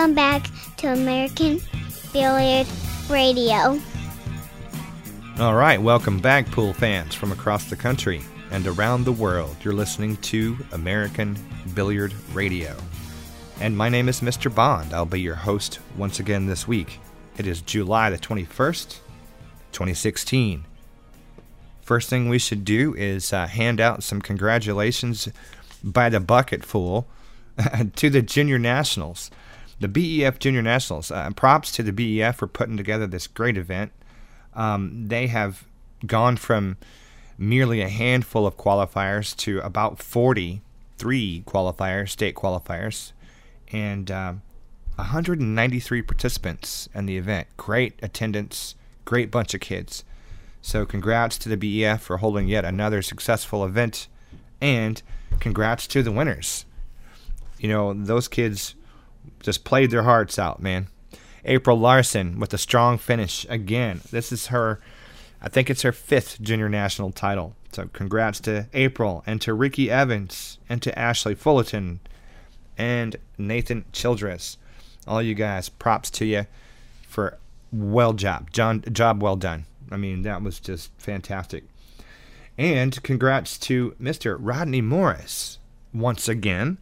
Welcome back to American Billiard Radio. All right, welcome back, pool fans from across the country and around the world. You're listening to American Billiard Radio. And my name is Mr. Bond. I'll be your host once again this week. It is July the 21st, 2016. First thing we should do is uh, hand out some congratulations by the bucketful to the Junior Nationals. The BEF Junior Nationals. Uh, props to the BEF for putting together this great event. Um, they have gone from merely a handful of qualifiers to about 43 qualifiers, state qualifiers, and uh, 193 participants in the event. Great attendance, great bunch of kids. So, congrats to the BEF for holding yet another successful event, and congrats to the winners. You know, those kids just played their hearts out, man. April Larson with a strong finish again. This is her, I think it's her fifth junior national title. So congrats to April and to Ricky Evans and to Ashley Fullerton and Nathan Childress. All you guys, props to you for well job, John, job well done. I mean, that was just fantastic. And congrats to Mr. Rodney Morris once again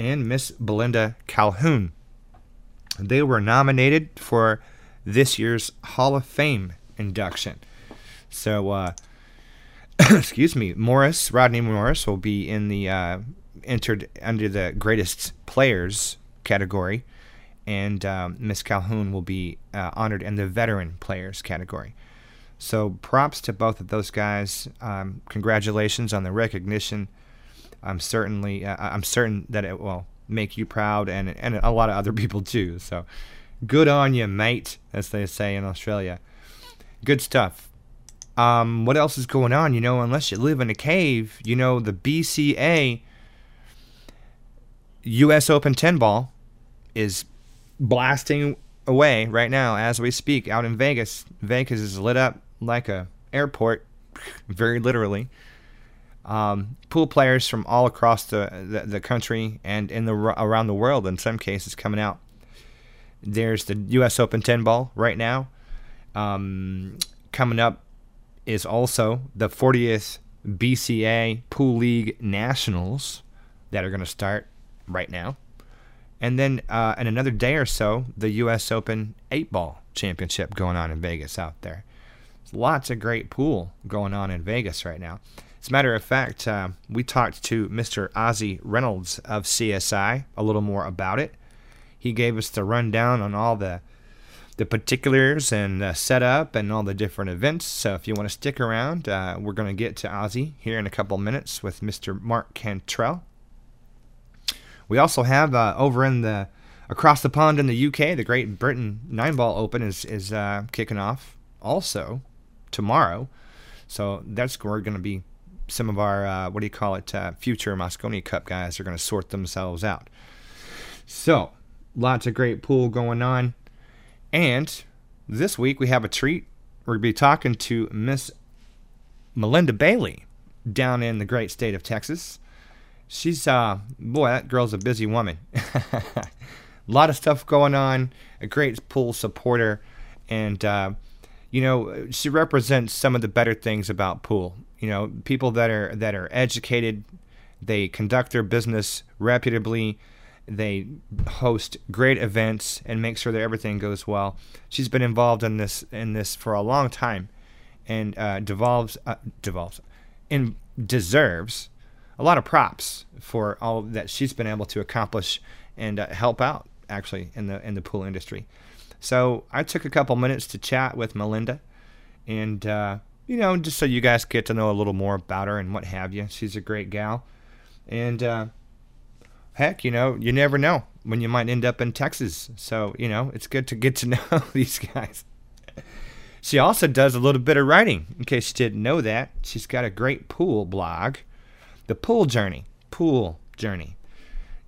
and Miss Belinda Calhoun. They were nominated for this year's Hall of Fame induction. So, uh, excuse me, Morris, Rodney Morris, will be in the uh, entered under the greatest players category, and um, Miss Calhoun will be uh, honored in the veteran players category. So, props to both of those guys. Um, congratulations on the recognition. I'm certainly, uh, I'm certain that it will make you proud and and a lot of other people too. So, good on you, mate, as they say in Australia. Good stuff. Um, what else is going on? You know, unless you live in a cave, you know, the BCA U.S. Open 10 ball is blasting away right now as we speak out in Vegas. Vegas is lit up like a airport, very literally. Um, pool players from all across the, the, the country and in the around the world in some cases coming out. There's the U.S. Open 10 ball right now. Um, coming up is also the 40th BCA Pool League Nationals that are going to start right now. And then uh, in another day or so, the U.S. Open 8 Ball Championship going on in Vegas out there. Lots of great pool going on in Vegas right now. As a matter of fact, uh, we talked to Mr. Ozzie Reynolds of CSI a little more about it. He gave us the rundown on all the the particulars and uh, setup and all the different events. So if you want to stick around, uh, we're going to get to Ozzie here in a couple minutes with Mr. Mark Cantrell. We also have uh, over in the across the pond in the UK, the Great Britain Nine Ball Open is is uh, kicking off also tomorrow. So that's we're going to be. Some of our uh, what do you call it? Uh, future Mosconi Cup guys are going to sort themselves out. So lots of great pool going on. And this week we have a treat. We're going to be talking to Miss Melinda Bailey down in the great state of Texas. She's, uh, boy, that girl's a busy woman. a lot of stuff going on, a great pool supporter, and, uh, you know, she represents some of the better things about pool. You know, people that are that are educated, they conduct their business reputably, they host great events and make sure that everything goes well. She's been involved in this in this for a long time, and uh, devolves uh, devolves, and deserves a lot of props for all that she's been able to accomplish and uh, help out actually in the in the pool industry. So I took a couple minutes to chat with Melinda, and uh, you know just so you guys get to know a little more about her and what have you. She's a great gal, and uh, heck, you know, you never know when you might end up in Texas. So, you know, it's good to get to know these guys. She also does a little bit of writing, in case you didn't know that. She's got a great pool blog, The Pool Journey. Pool Journey.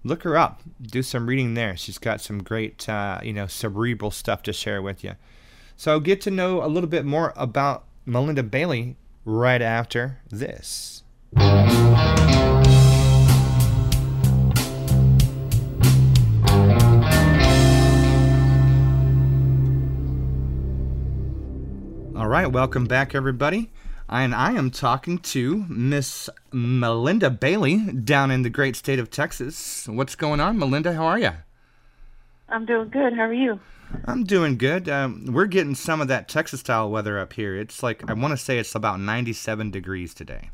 Look her up. Do some reading there. She's got some great, uh, you know, cerebral stuff to share with you. So get to know a little bit more about Melinda Bailey right after this. All right, welcome back, everybody. And I am talking to Miss Melinda Bailey down in the great state of Texas. What's going on, Melinda? How are you? I'm doing good. How are you? I'm doing good. Um, we're getting some of that Texas style weather up here. It's like, I want to say it's about 97 degrees today.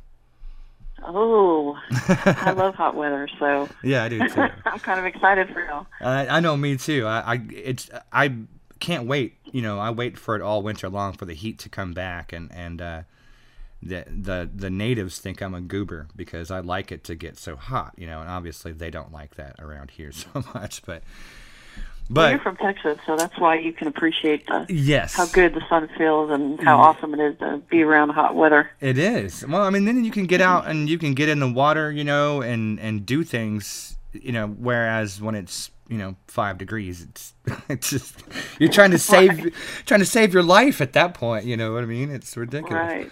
Oh, I love hot weather, so Yeah, I do too. I'm kind of excited for y'all. Uh, I know, me too. I, I, it's, I can't wait. You know, I wait for it all winter long for the heat to come back, and and uh, the the the natives think I'm a goober because I like it to get so hot. You know, and obviously they don't like that around here so much. But, Well, but you're from Texas, so that's why you can appreciate the, yes, how good the sun feels and how awesome it is to be around hot weather. It is. Well, I mean, then you can get out and you can get in the water, you know, and and do things, you know. Whereas when it's you know five degrees, it's it's just you're trying to save trying to save your life at that point. You know what I mean? It's ridiculous. Right.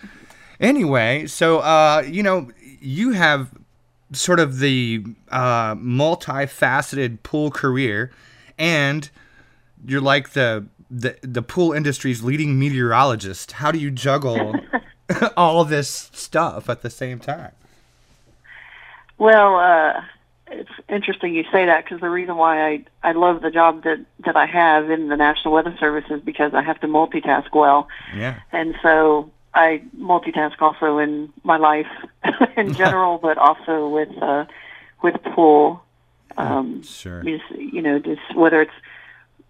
Anyway, so uh, you know, you have sort of the uh, multifaceted pool career, and you're like the the the pool industry's leading meteorologist. How do you juggle all this stuff at the same time? Well, uh, it's interesting you say that because the reason why I I love the job that that I have in the National Weather Service is because I have to multitask well, Yeah. and so I multitask also in my life in general, but also with uh, with pool. Um, Sure. just you know just whether it's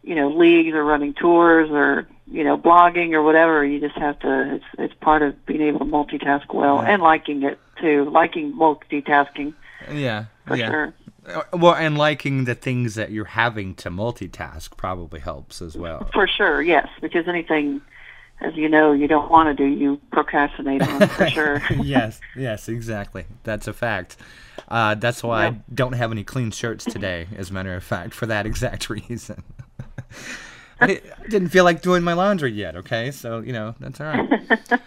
you know leagues or running tours or you know blogging or whatever you just have to it's it's part of being able to multitask well Right. and liking it too liking multitasking Yeah. for yeah. sure Uh, Well, and liking the things that you're having to multitask probably helps as well. for sure yes because anything as you know you don't want to do you procrastinate on for sure yes, yes, exactly. That's a fact. Uh, that's why I don't have any clean shirts today, as a matter of fact, for that exact reason. I di- I didn't feel like doing my laundry yet. Okay, so you know that's all right.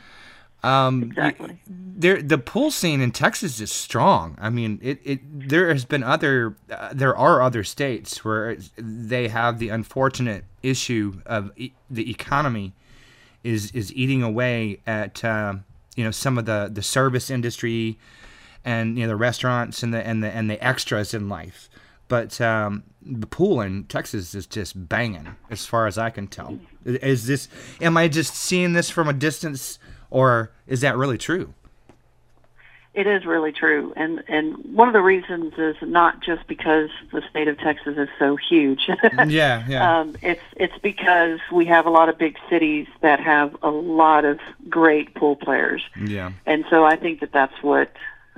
Um, Exactly. there, the pool scene in Texas is strong. I mean, it, it there has been other, uh, there are other states where they have the unfortunate issue of e- the economy is is eating away at um, you know some of the the service industry and you know the restaurants and the and the and the extras in life. But um, the pool in Texas is just banging, as far as I can tell. Is this? Am I just seeing this from a distance, or is that really true? It is really true, and and one of the reasons is not just because the state of Texas is so huge. Yeah, yeah. um, it's it's because we have a lot of big cities that have a lot of great pool players, yeah. and so I think that that's what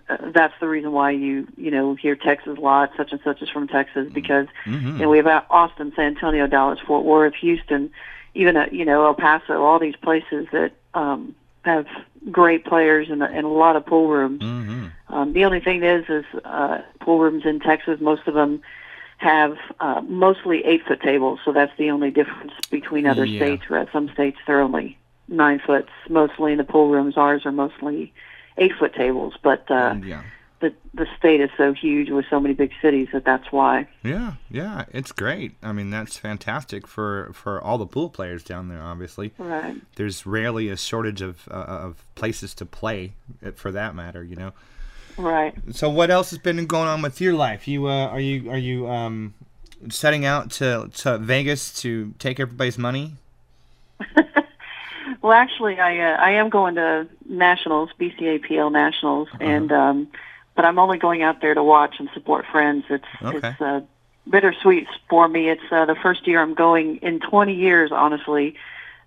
uh, that's the reason why you you know hear Texas a lot. Such and such is from Texas because Mm-hmm. you know we have Austin, San Antonio, Dallas, Fort Worth, Houston, even uh, you know El Paso, all these places that um, have great players and, a- and a lot of pool rooms. Mm-hmm. Um, the only thing is, is uh, pool rooms in Texas, most of them have uh, mostly eight foot tables, so that's the only difference between other Yeah. states. Where at some states they're only nine foot, mostly in the pool rooms. Ours are mostly eight foot tables, but uh, yeah. The the state is so huge with so many big cities that that's why. Yeah, yeah, it's great. I mean, that's fantastic for for all the pool players down there. Obviously, Right. there's rarely a shortage of uh, of places to play, uh, for that matter. You know. Right. So, what else has been going on with your life? You uh, are you are you um, setting out to to Vegas to take everybody's money? Well, actually, I uh, I am going to nationals, BCAPL nationals, Uh-huh. and um, but I'm only going out there to watch and support friends. It's Okay. it's uh, bittersweet for me. It's uh, the first year I'm going in 20 years, honestly,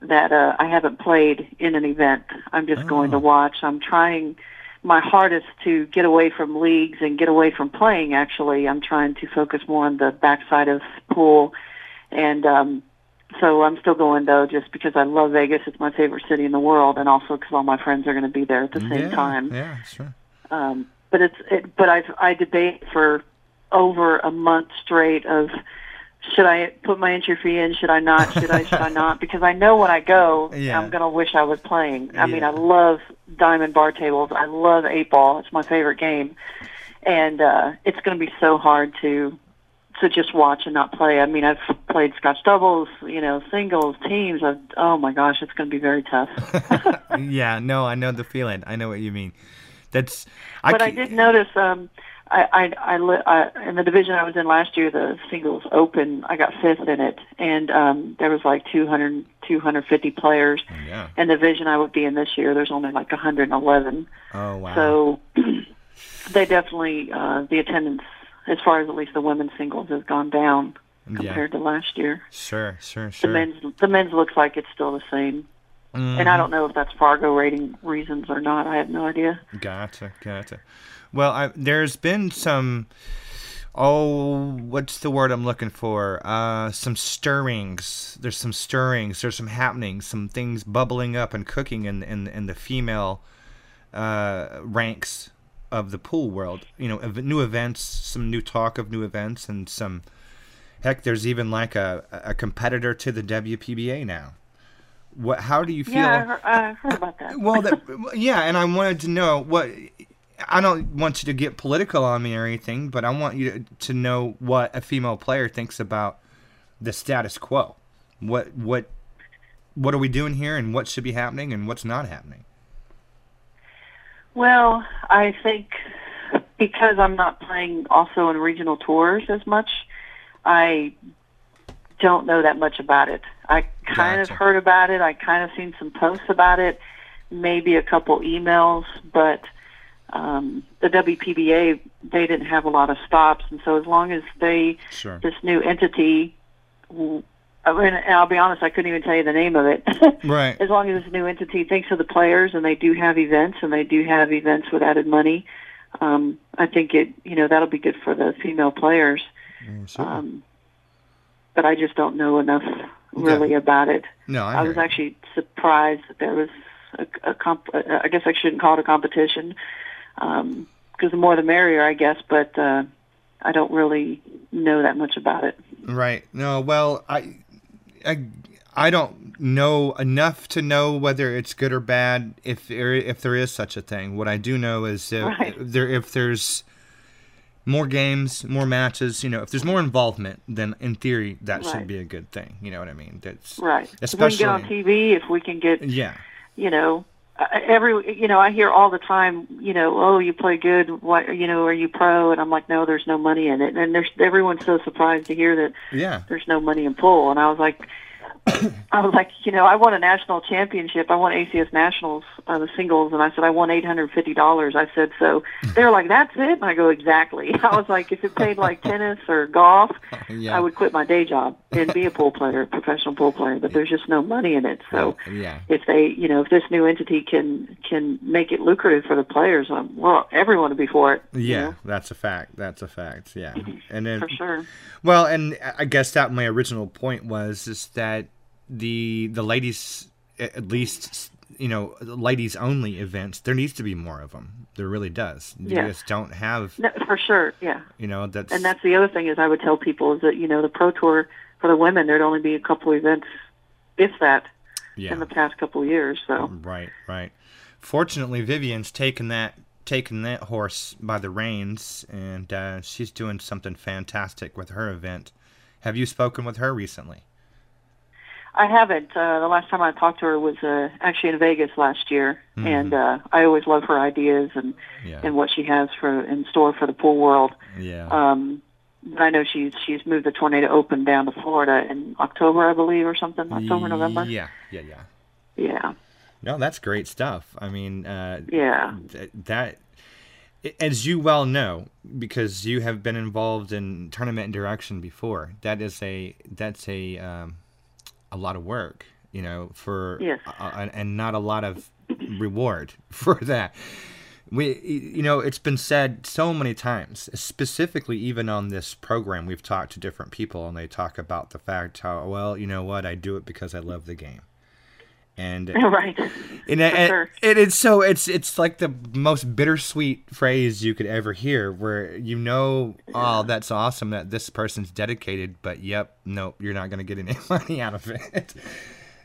that uh, I haven't played in an event. I'm just going to Oh. watch. I'm trying my hardest to get away from leagues and get away from playing. Actually, I'm trying to focus more on the backside of pool, and um, so I'm still going though, just because I love Vegas. It's my favorite city in the world, and also because all my friends are going to be there at the same yeah, time. Yeah, sure. Um, but it's it, but I've I debate for over a month straight of should I put my entry fee in? Should I not? Should I? Should I not? Because I know when I go, Yeah. I'm gonna wish I was playing. I mean, I love diamond bar tables. I love eight ball. It's my favorite game, and uh, it's gonna be so hard to to just watch and not play. I mean, I've played scotch doubles, you know, singles, teams. I've, oh my gosh, it's going to be very tough. yeah, no, I know the feeling. I know what you mean. That's. but I, I did notice. um I, I, I, li- I, in the division I was in last year, the singles open, I got fifth in it, and um, there was like 200, 250 players. Yeah. And the division I would be in this year, there's only like 111. Oh wow. So they definitely uh, the attendance, as far as at least the women's singles, has gone down compared to last year. Sure, sure, sure. The men's the men's looks like it's still the same, and Mm-hmm. I don't know if that's Fargo rating reasons or not. I have no idea. Gotcha, gotcha. Well, I, there's been some. Oh, what's the word I'm looking for? Uh, some stirrings. There's some stirrings. There's some happenings. Some things bubbling up and cooking in in, in the female uh, ranks of the pool world. You know, new events, some new talk of new events, and some. Heck, there's even like a, a competitor to the WPBA now. What? How do you feel? Yeah, I heard, I heard about that. well, that, yeah, and I wanted to know what. I don't want you to get political on me or anything, but I want you to, to know what a female player thinks about the status quo. What what what are we doing here, and what should be happening, and what's not happening? Well, I think because I'm not playing also in regional tours as much, I don't know that much about it. I kind Gotcha. of heard about it. I kind of seen some posts about it, maybe a couple emails, but um, the WPBA they didn't have a lot of stops, and so as long as they Sure. this new entity. I mean, and I'll be honest, I couldn't even tell you the name of it. Right. as long as this new entity thinks of the players and they do have events and they do have events with added money, um, I think it you know that'll be good for the female players. Um, but I just don't know enough really about it. no, I, I was you. actually surprised that there was a, a comp. uh, I guess I shouldn't call it a competition because the more the merrier, I guess. But uh, I don't really know that much about it. Right. No. Well, I, I, I don't know enough to know whether it's good or bad. If there, if there is such a thing, what I do know is if Right. there, if there's more games, more matches, you know, if there's more involvement, then in theory that should be a good thing. You know what I mean? That's Right. if we can get on TV, if we can get yeah. you know uh, every you know I hear all the time you know oh you play good what you know are you pro and I'm like no there's no money in it and there's everyone's so surprised to hear that Yeah. there's no money in pool and I was like I was like you know I won a national championship I won ACS nationals uh, the singles and I said I won eight hundred fifty dollars I said so They're like that's it and I go exactly I was like if it paid like tennis or golf Yeah. I would quit my day job and be a pool player a professional pool player but there's just no money in it so Yeah. if they, you know, if this new entity can can make it lucrative for the players, um, well, everyone would be for it. you Yeah, know, that's a fact. That's a fact. Yeah, and then for sure. Well, and I guess that my original point was is that the the ladies, at least you know, ladies only events. There needs to be more of them. There really does. You Yeah. just don't have. No, for sure, yeah. You know, that's And that's the other thing is I would tell people is that you know the pro tour for the women there'd only be a couple events, if that, yeah. in the past couple of years. So Right, right. Fortunately, Vivian's taken that taken that horse by the reins, and uh, she's doing something fantastic with her event. Have you spoken with her recently? I haven't. Uh, the last time I talked to her was uh, actually in Vegas last year, and uh, I always love her ideas and Yeah, and what she has for in store for the pool world. yeah, Um, but I know she's she's moved the Tornado Open down to Florida in October, I believe, or something. October, November. Yeah, yeah, yeah. Yeah, No, that's great stuff. I mean, uh, yeah, th- that, as you well know, because you have been involved in tournament direction before, that is a that's a um, a lot of work, you know, for Yes. uh, and- and not a lot of reward for that. We, you know, it's been said so many times, specifically even on this program, we've talked to different people and they talk about the fact how, well, you know what, I do it because I love the game. And right. and, and, sure. and it's so it's it's like the most bittersweet phrase you could ever hear, where you know, oh, that's awesome that this person's dedicated, but yep, nope, you're not gonna get any money out of it.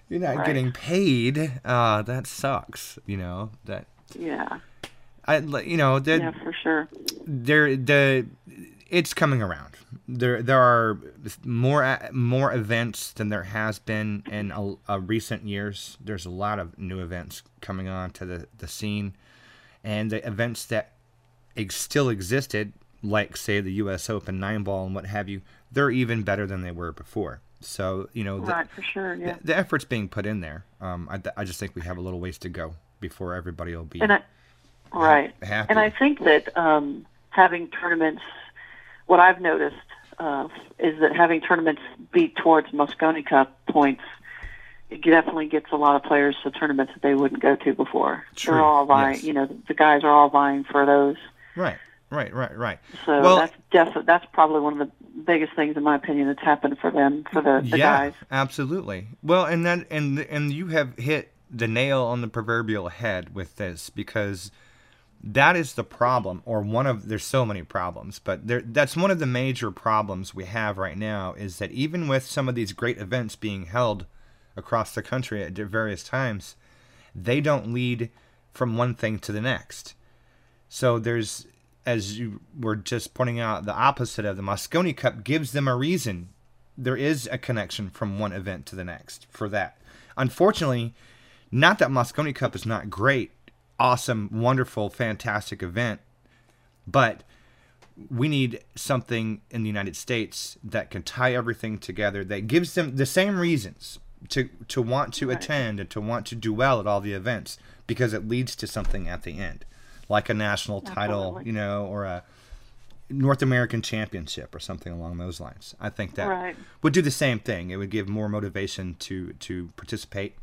You're not Right. getting paid. Uh, that sucks. You know that Yeah, I you know that yeah, for sure. there the it's coming around. There there are more more events than there has been in a, a recent years. There's a lot of new events coming on to the, the scene, and the events that ex- still existed, like say the U.S. Open nine ball and what have you, they're even better than they were before. So you know, the, right for sure. Yeah. the, the effort's being put in there. Um, I, I just think we have a little ways to go before everybody will be And I, right. happy. And I think that um, having tournaments, what I've noticed uh, is that having tournaments beat towards Mosconi Cup points, it definitely gets a lot of players to tournaments that they wouldn't go to before. True, They're all vying. yes. You know, the guys are all vying for those. right, right, right, right. So Well- that's definitely that's probably one of the biggest things, in my opinion, that's happened for them for the, the yeah, guys. absolutely. Well, and then and and you have hit the nail on the proverbial head with this because that is the problem, or one of there's so many problems, but there that's one of the major problems we have right now is that even with some of these great events being held across the country at various times, they don't lead from one thing to the next. So there's, as you were just pointing out, the opposite of the Mosconi Cup gives them a reason. There is a connection from one event to the next for that. Unfortunately, not that Mosconi Cup is not great, awesome, wonderful, fantastic event, but we need something in the United States that can tie everything together that gives them the same reasons to to want to attend and to want to do well at all the events because it leads to something at the end like a national title Absolutely. you know or a North American championship or something along those lines I think that Right. would do the same thing it would give more motivation to to participate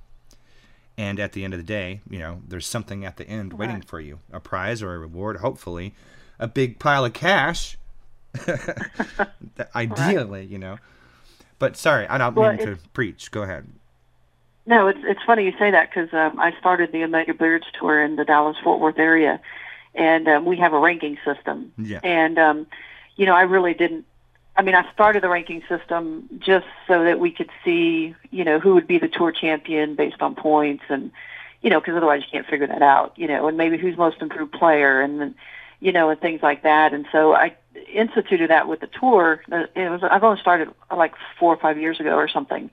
and at the end of the day you know there's something at the end waiting for you. A prize or a reward hopefully. A big pile of cash. Ideally you know. But sorry i don't Well, mean to preach. Go ahead. No, it's it's funny you say that because um, I started the Omega Billiards tour in the Dallas Fort Worth area, and um, we have a ranking system. Yeah. And um, you know, I really didn't. I mean, I started the ranking system just so that we could see, you know, who would be the tour champion based on points, and you know, because otherwise you can't figure that out, you know, and maybe who's most improved player, and then, you know, and things like that. And so I instituted that with the tour. Uh, It was I've only started like four or five years ago or something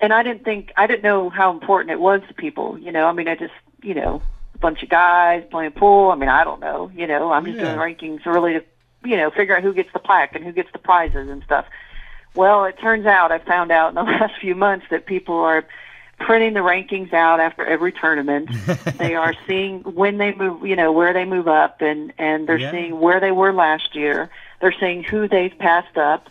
and I didn't think I didn't know how important it was to people. You know, I mean, I just you know a bunch of guys playing pool. I mean, I don't know. You know, I'm just Yeah. doing rankings really to you know figure out who gets the plaque and who gets the prizes and stuff. Well, it turns out I found out in the last few months that people are printing the rankings out after every tournament. they are seeing when they move, you know, where they move up, and and they're Yeah. seeing where they were last year. They're seeing who they've passed up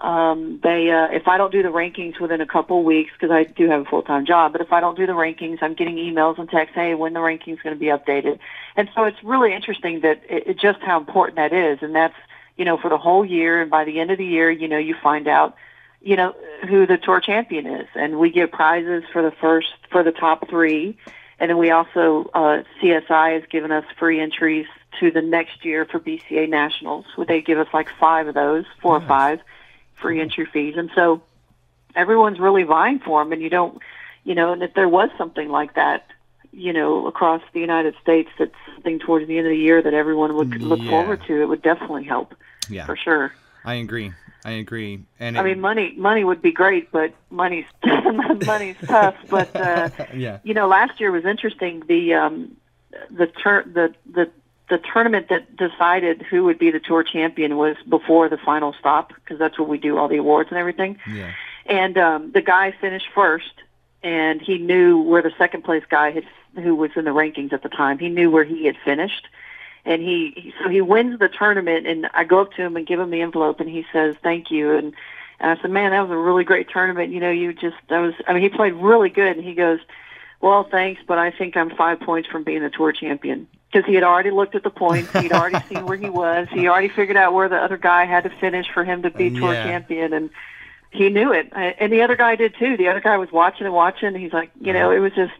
um, they uh, if I don't do the rankings within a couple weeks because I do have a full time job, but if I don't do the rankings, I'm getting emails and texts, hey, when the rankings going to be updated, and so it's really interesting that it, it just how important that is, and that's you know for the whole year, and by the end of the year, you know you find out you know who the tour champion is, and we give prizes for the first for the top three, and then we also uh, CSI has given us free entries to the next year for BCA Nationals. Would they give us like five of those, four or five? Free entry fees. And so everyone's really vying for them. And you don't, you know, and if there was something like that, you know, across the United States, that's something towards the end of the year that everyone would look Yeah. forward to, it would definitely help yeah for sure. i agree i agree and I it- mean, money, money would be great, but money's money's tough. But uh, yeah you know, last year was interesting. The um, the tur- the the the tournament that decided who would be the tour champion was before the final stop because that's what we do all the awards and everything. yeah And um, the guy finished first, and he knew where the second place guy had, who was in the rankings at the time. He knew where he had finished, and he, so he wins the tournament. And I go up to him and give him the envelope, and he says, "Thank you." And, and I said, "Man, that was a really great tournament. You know, you just that was. I mean, he played really good." And he goes, "Well, thanks, but I think I'm five points from being the tour champion." Because he had already looked at the points, he'd already seen where he was, he already figured out where the other guy had to finish for him to be tour Yeah. champion, and he knew it, Uh, and the other guy did too. The other guy was watching and watching. And he's like, you know, it was just,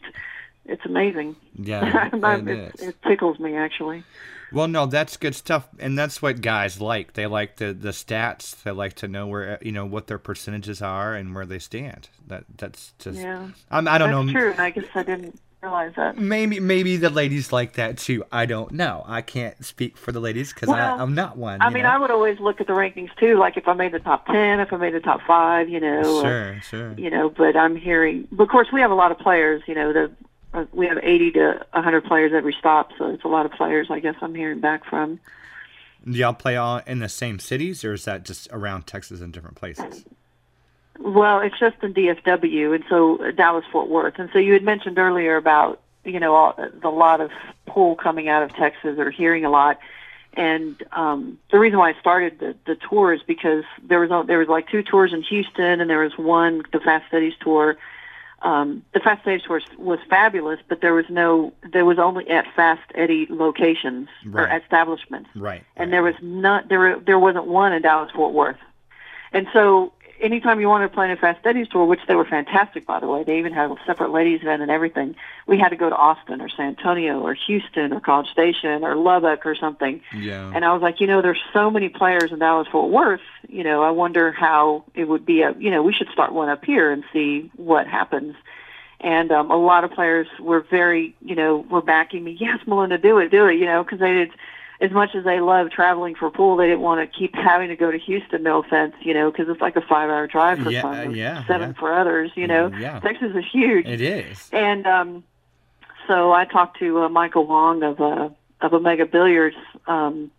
it's amazing. yeah it it, it tickles me actually. Well, no, that's good stuff, and that's what guys like. They like the the stats. They like to know where you know what their percentages are and where they stand. That that's just. Yeah, I'm, I don't that's know. true. And I guess I didn't. Realize that. Maybe maybe the ladies like that too. I don't know. I can't speak for the ladies because Well, I'm not one. I mean, know? I would always look at the rankings too, like if I made the top ten, if I made the top five, you know. or- Sure, sure. you know, but I'm hearing. But of course, we have a lot of players. You know, the uh, we have 80 to 100 players every stop, so it's a lot of players. I guess I'm hearing back from. Do y'all play all in the same cities, or is that just around Texas in different places? Well, it's just in DFW, and so uh, Dallas Fort Worth, and so you had mentioned earlier about you know all, the lot of pool coming out of Texas or hearing a lot. And um, the reason why I started the, the tour is because there was o- there was like two tours in Houston, and there was one the Fast Eddie's tour. Um, the Fast Eddie's tour was, was fabulous, but there was no there was only at Fast Eddie locations or establishments Right. and there was not there there wasn't one in Dallas Fort Worth. And so anytime you wanted to play a Fast Eddie's tour, which they were fantastic by the way, they even had a separate ladies event and everything. We had to go to Austin or San Antonio or Houston or College Station or Lubbock or something. Yeah. And I was like, you know, there's so many players in Dallas Fort Worth. You know, I wonder how it would be. A, you know, we should start one up here and see what happens. And um, a lot of players were very, you know, were backing me. Yes, Melinda, do it, do it. You know, because they did as much as they love traveling for pool, they didn't want to keep having to go to Houston. No offense, you know, because it's like a five-hour drive for Yeah, some, uh, yeah, seven yeah. for others. You know, Yeah. Texas is huge. It is. And um, so I talked to uh, Michael Wong of uh, of Omega Billiards um,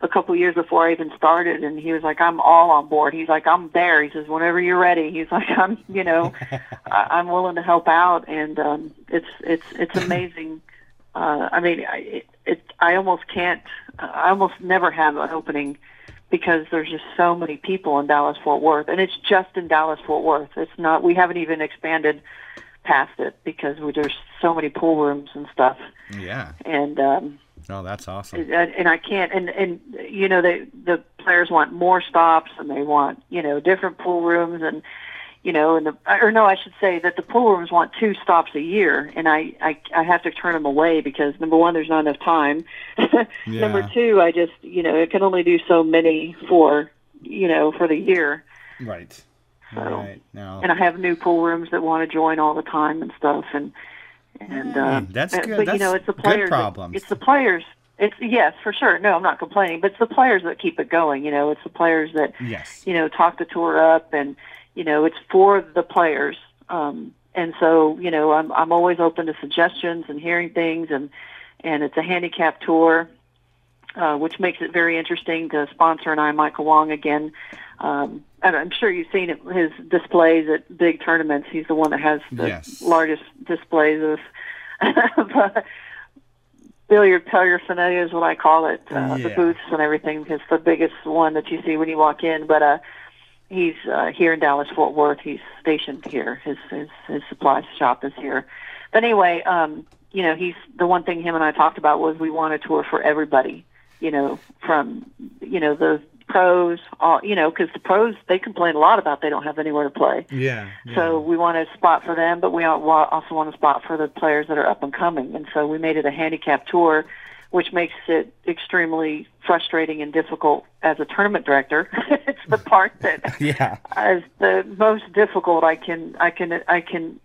a couple years before I even started, and he was like, "I'm all on board." He's like, "I'm there." He says, "Whenever you're ready." He's like, "I'm, you know, I, I'm willing to help out," and um, it's it's it's amazing. Uh, I mean, I, it, it I almost can't. I almost never have an opening because there's just so many people in Dallas Fort Worth, and it's just in Dallas Fort Worth. It's not. We haven't even expanded past it because we, there's so many pool rooms and stuff, Yeah. and um, Oh, that's awesome. and, and I can't. And and you know, they the players want more stops, and they want you know different pool rooms, and you know, and the or no, I should say that the pool rooms want two stops a year, and I I, I have to turn them away because number one, there's not enough time. number two, I just you know, it can only do so many for you know for the year. Right. So- Right. Now. and I have new pool rooms that want to join all the time and stuff, and and uh, that's but, good. But you know, it's the players. that- problems. it's the players. It's yes, for sure. No, I'm not complaining, but it's the players that keep it going. You know, it's the players that Yes. you know talk the tour up, and you know, it's for the players. Um, and so, you know, I'm I'm always open to suggestions and hearing things, and and it's a handicap tour, uh, which makes it very interesting. The sponsor and I, Michael Wong, again. Um, and I'm sure you've seen it, his displays at big tournaments. He's the one that has the Yes. largest displays of, of uh, billiard paraphernalia is what I call it. Uh, The booths and everything. It's the biggest one that you see when you walk in. But uh, he's uh, here in Dallas Fort Worth. He's stationed here. His his his supply shop is here. But anyway, um, you know, he's the one thing him and I talked about was we want a tour for everybody. You know, from you know the pros, all you know, because the pros they complain a lot about they don't have anywhere to play. Yeah. So we want a spot for them, but we also want a spot for the players that are up and coming. And so we made it a handicap tour, which makes it extremely frustrating and difficult as a tournament director. it's the part that Yeah. is the most difficult. I can I can I can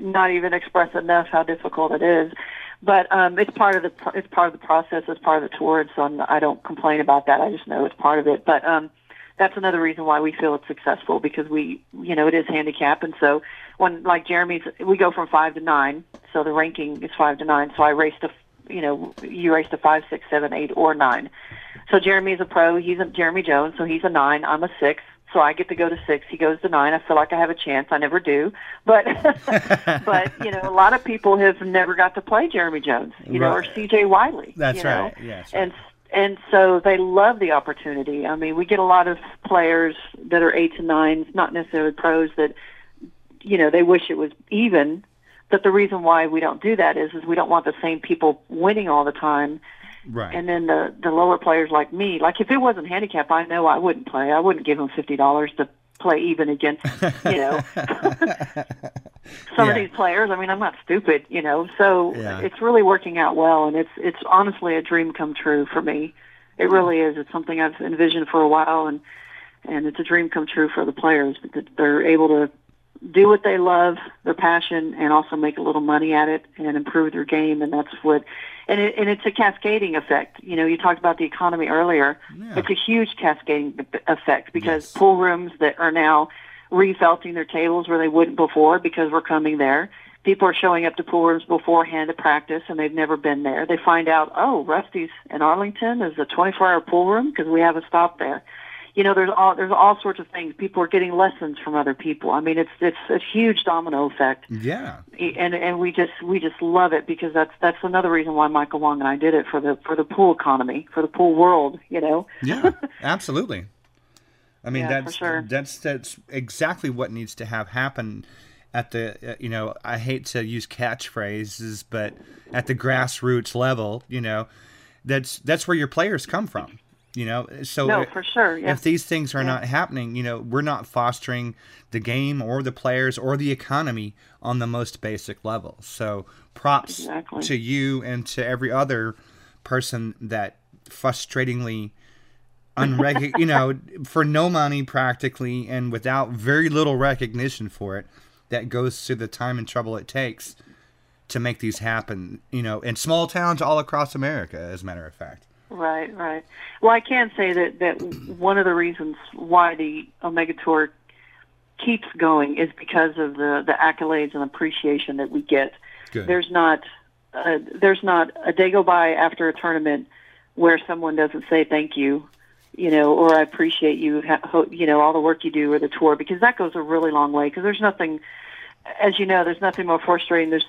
not even express enough how difficult it is. But um, it's part of the it's part of the process. It's part of the tour, and so I'm, I don't complain about that. I just know it's part of it. But um, that's another reason why we feel it's successful because we, you know, it is handicap, and so when like Jeremy's, we go from five to nine, so the ranking is five to nine. So I race to, you know, you race to five, six, seven, eight, or nine. So Jeremy is a pro. He's a Jeremy Jones, so he's a nine. I'm a six. So I get to go to six. He goes to nine. I feel like I have a chance. I never do, but but you know, a lot of people have never got to play Jeremy Jones, you know, or C.J. Wiley. That's you know? right. Yeah, that's right. And and so they love the opportunity. I mean, we get a lot of players that are eights and nines, not necessarily pros, that you know they wish it was even. But the reason why we don't do that is, is we don't want the same people winning all the time. Right. And then the the lower players like me, like if it wasn't handicap, I know I wouldn't play. I wouldn't give them fifty dollars to play even against, you know, some of these players. I mean, I'm not stupid, you know. So Yeah. it's really working out well, and it's it's honestly a dream come true for me. It really is. It's something I've envisioned for a while, and and it's a dream come true for the players that they're able to do what they love, their passion, and also make a little money at it and improve their game. And that's what, and it, and it's a cascading effect. You know, you talked about the economy earlier. Yeah. It's a huge cascading effect because Yes. pool rooms that are now refelting their tables where they wouldn't before because we're coming there. People are showing up to pool rooms beforehand to practice and they've never been there. They find out, oh, Rusty's in Arlington is a 24-hour pool room because we have a stop there you know there's all there's all sorts of things people are getting lessons from other people i mean it's it's a huge domino effect Yeah. and and we just we just love it because that's that's another reason why michael wong and i did it for the for the pool economy for the pool world you know Yeah, absolutely. I mean, Yeah, that's sure. that's that's exactly what needs to have happen at the uh, you know I hate to use catchphrases, but at the grassroots level, you know, that's that's where your players come from. You know, so no if- for sure yeah if these things are Yeah. not happening, you know, we're not fostering the game or the players or the economy on the most basic level. So props Exactly. to you and to every other person that frustratingly unrec you know for no money practically and without very little recognition for it that goes to the time and trouble it takes to make these happen you know in small towns all across america as a matter of fact Right, right. Well, I can say that that one of the reasons why the Omega Tour keeps going is because of the the accolades and appreciation that we get. Good. There's not uh, there's not a day go by after a tournament where someone doesn't say thank you, you know, or I appreciate you, you know, all the work you do or the tour because that goes a really long way. Because there's nothing, as you know, there's nothing more frustrating. There's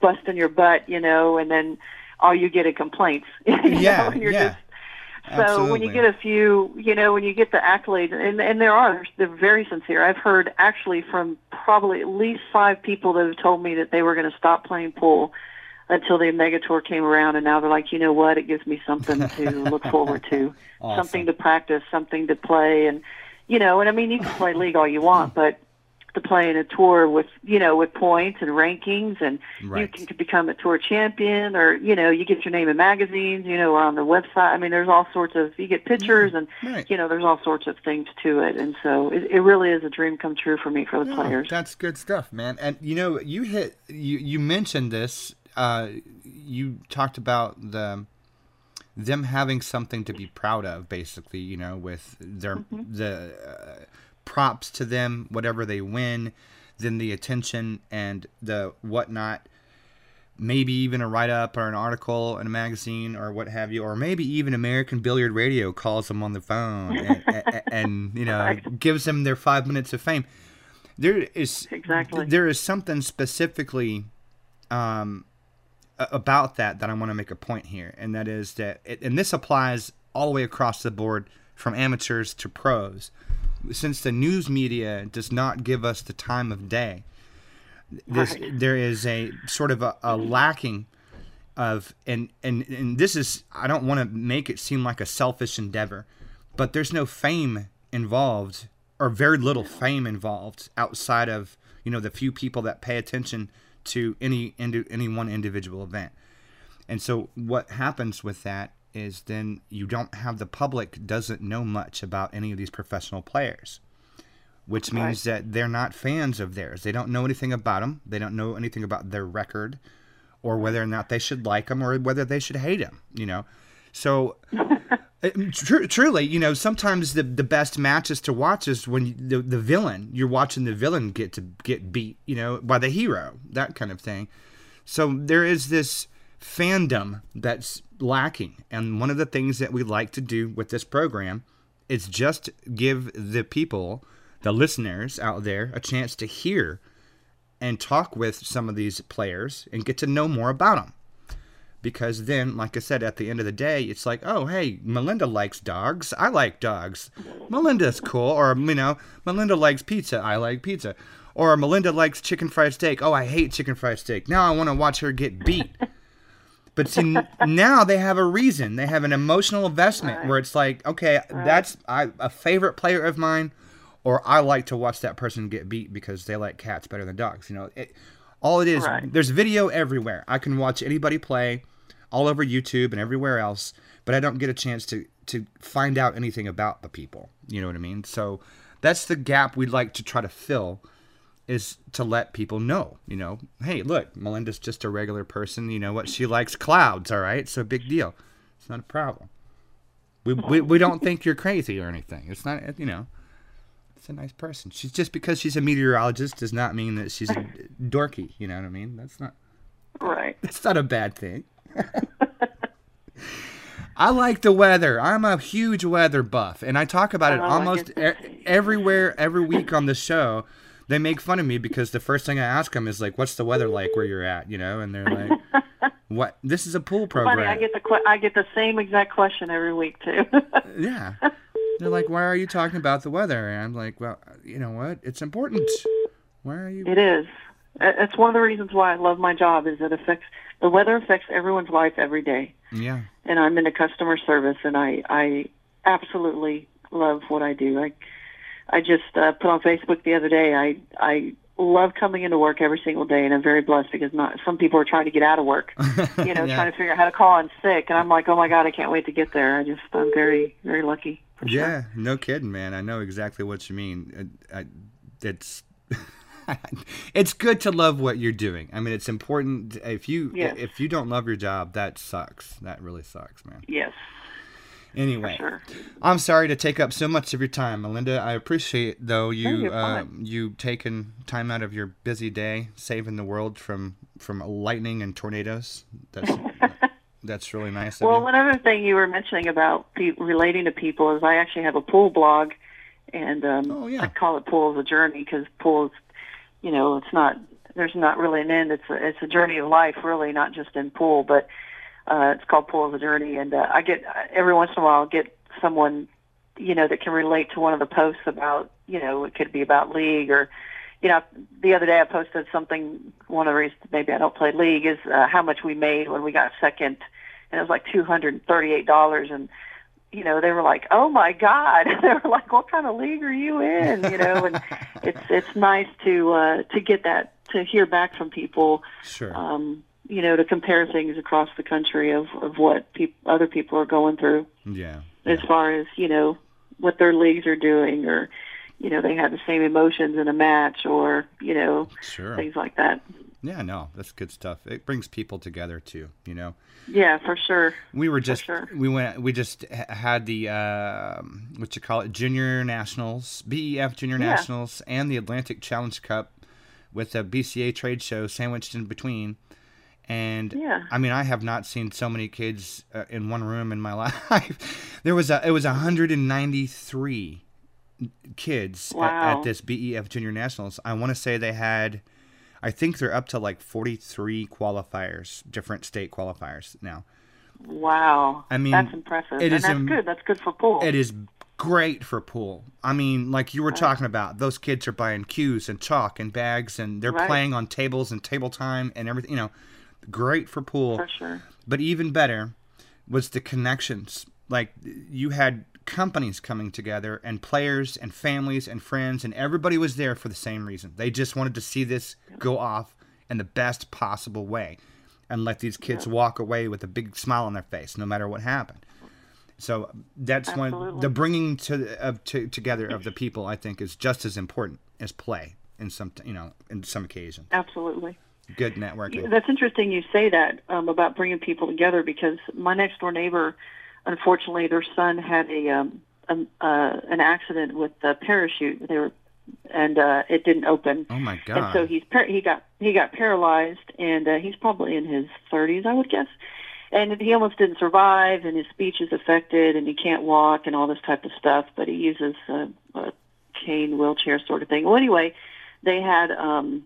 busting your butt, you know, and then all you get are complaints. Yeah, know, you're yeah. just so when you get a few, you know, when you get the accolades, and and there are, they're very sincere. I've heard actually from probably at least five people that have told me that they were going to stop playing pool until the Omega Tour came around, and now they're like, you know what, it gives me something to look forward to, Awesome. something to practice, something to play, and you know, and I mean, you can play league all you want, but to play in a tour with you know with points and rankings and Right. you can become a tour champion or you know you get your name in magazines you know or on the website i mean there's all sorts of you get pictures and Right. you know there's all sorts of things to it and so it, it really is a dream come true for me for the No, players That's good stuff, man. And you know, you hit you you mentioned this. Uh, you talked about the them having something to be proud of, basically. You know, with their the uh, props to them, whatever they win, then the attention and the whatnot. Maybe even a write up or an article in a magazine or what have you, or maybe even American Billiard Radio calls them on the phone and, and, and you know Right. gives them their five minutes of fame there is Exactly. there is something specifically um, about that that I want to make a point here, and that is that, it, and this applies all the way across the board from amateurs to pros. Since the news media does not give us the time of day, this Right. there is a sort of a, a mm-hmm. lacking of and and and this is I don't want to make it seem like a selfish endeavor, but there's no fame involved or very little fame involved outside of you know the few people that pay attention to any indi- any one individual event. And so what happens with that is then you don't have the public doesn't know much about any of these professional players which means that they're not fans of theirs. They don't know anything about them. They don't know anything about their record, or whether or not they should like them, or whether they should hate them. You know, so tr- truly, you know, sometimes the the best matches to watch is when you, the the villain you're watching the villain get to get beat, you know, by the hero, that kind of thing. So there is this fandom that's lacking, and one of the things that we like to do with this program is just give the people, the listeners out there, a chance to hear and talk with some of these players and get to know more about them. Because then, like I said, at the end of the day, it's like, oh, hey, Melinda likes dogs. I like dogs. Melinda's cool. Or, you know, Melinda likes pizza. I like pizza. Or Melinda likes chicken fried steak. Oh, I hate chicken fried steak. Now I want to watch her get beat. But see, now they have a reason. They have an emotional investment where it's like, okay, that's I, a favorite player of mine, or I like to watch that person get beat because they like cats better than dogs. You know, it, all it is. Right. There's video everywhere. I can watch anybody play, all over YouTube and everywhere else, but I don't get a chance to to find out anything about the people. You know what I mean? So that's the gap we'd like to try to fill is to let people know, you know, hey, look, Melinda's just a regular person. You know what? She likes clouds, all right? So big deal. It's not a problem. We, we, we don't think you're crazy or anything. It's not, you know, it's a nice person. She's just because she's a meteorologist does not mean that she's dorky. You know what I mean? That's not, Right. that's not a bad thing. I like the weather. I'm a huge weather buff, and I talk about it Oh, I almost e- everywhere, every week on the show. They make fun of me because the first thing I ask them is like, "What's the weather like where you're at?" You know, and they're like, "What? This is a pool program." Funny, I get the que- I get the same exact question every week too. yeah. They're like, "Why are you talking about the weather?" And I'm like, "Well, you know what? It's important. Why are you?" it is. It's one of the reasons why I love my job is it affects the weather affects everyone's life every day. Yeah. and I'm into customer service, and I I absolutely love what I do. I I just uh, put on Facebook the other day. I I love coming into work every single day, and I'm very blessed because not some people are trying to get out of work, you know, Yeah. trying to figure out how to call in sick, and I'm like, oh my god, I can't wait to get there. I just I'm very very lucky. sure. Yeah, no kidding, man. I know exactly what you mean. I, I, it's it's good to love what you're doing. I mean, it's important. If you Yes. if you don't love your job, that sucks. That really sucks, man. Yes, Anyway, sure. I'm sorry to take up so much of your time, Melinda. I appreciate though you uh, you taking time out of your busy day, saving the world from from lightning and tornadoes. That's that's really nice. Well, one other thing you were mentioning about pe- relating to people is I actually have a pool blog, and um, Oh, yeah. I call it Pool as a Journey because pool is, you know, it's not there's not really an end. It's a, it's a journey of life, really, not just in pool, but uh, it's called Pool of a Journey. And uh, I get every once in a while I'll get someone, you know, that can relate to one of the posts about, you know, it could be about league or you know, the other day I posted something. One of the reasons maybe I don't play league is uh, how much we made when we got second, and it was like two hundred and thirty-eight dollars. And you know, they were like, "Oh my God!" they were like, "What kind of league are you in?" You know, and it's it's nice to uh, to get that to hear back from people. sure. Um, you know, to compare things across the country of of what peop- other people are going through yeah. as far as you know what their leagues are doing or you know they have the same emotions in a match or you know Sure. things like that Yeah, no, that's good stuff. It brings people together too. You know, yeah for sure we were just sure. we went we just had the um, what you call it junior nationals, BEF junior Yeah. nationals, and the Atlantic Challenge Cup with a BCA trade show sandwiched in between. And Yeah. I mean, I have not seen so many kids uh, in one room in my life. there was a it was 193 kids at, Wow. at this BEF Junior Nationals. I want to say they had, I think they're up to like 43 qualifiers, different state qualifiers now. wow I mean, that's impressive it and is that's im- good that's good for pool It is great for pool. I mean, like you were talking about, those kids are buying cues and chalk and bags, and they're Right. playing on tables and table time and everything. You know, great for pool. for sure But even better was the connections. Like you had companies coming together and players and families and friends and everybody was there for the same reason. They just wanted to see this go off in the best possible way and let these kids walk away with a big smile on their face no matter what happened. So that's when the bringing to of to, together of the people I think is just as important as play in some you know in some occasion. absolutely Good networking. that's interesting you say that um, about bringing people together because my next door neighbor unfortunately their son had a um an, uh, an accident with the parachute they were and uh it didn't open Oh my god. and so he's par- he got he got paralyzed, and uh, he's probably in his 30s, I would guess. And he almost didn't survive, and his speech is affected, and he can't walk, and all this type of stuff. But he uses a, a cane wheelchair sort of thing. Well, anyway, they had um,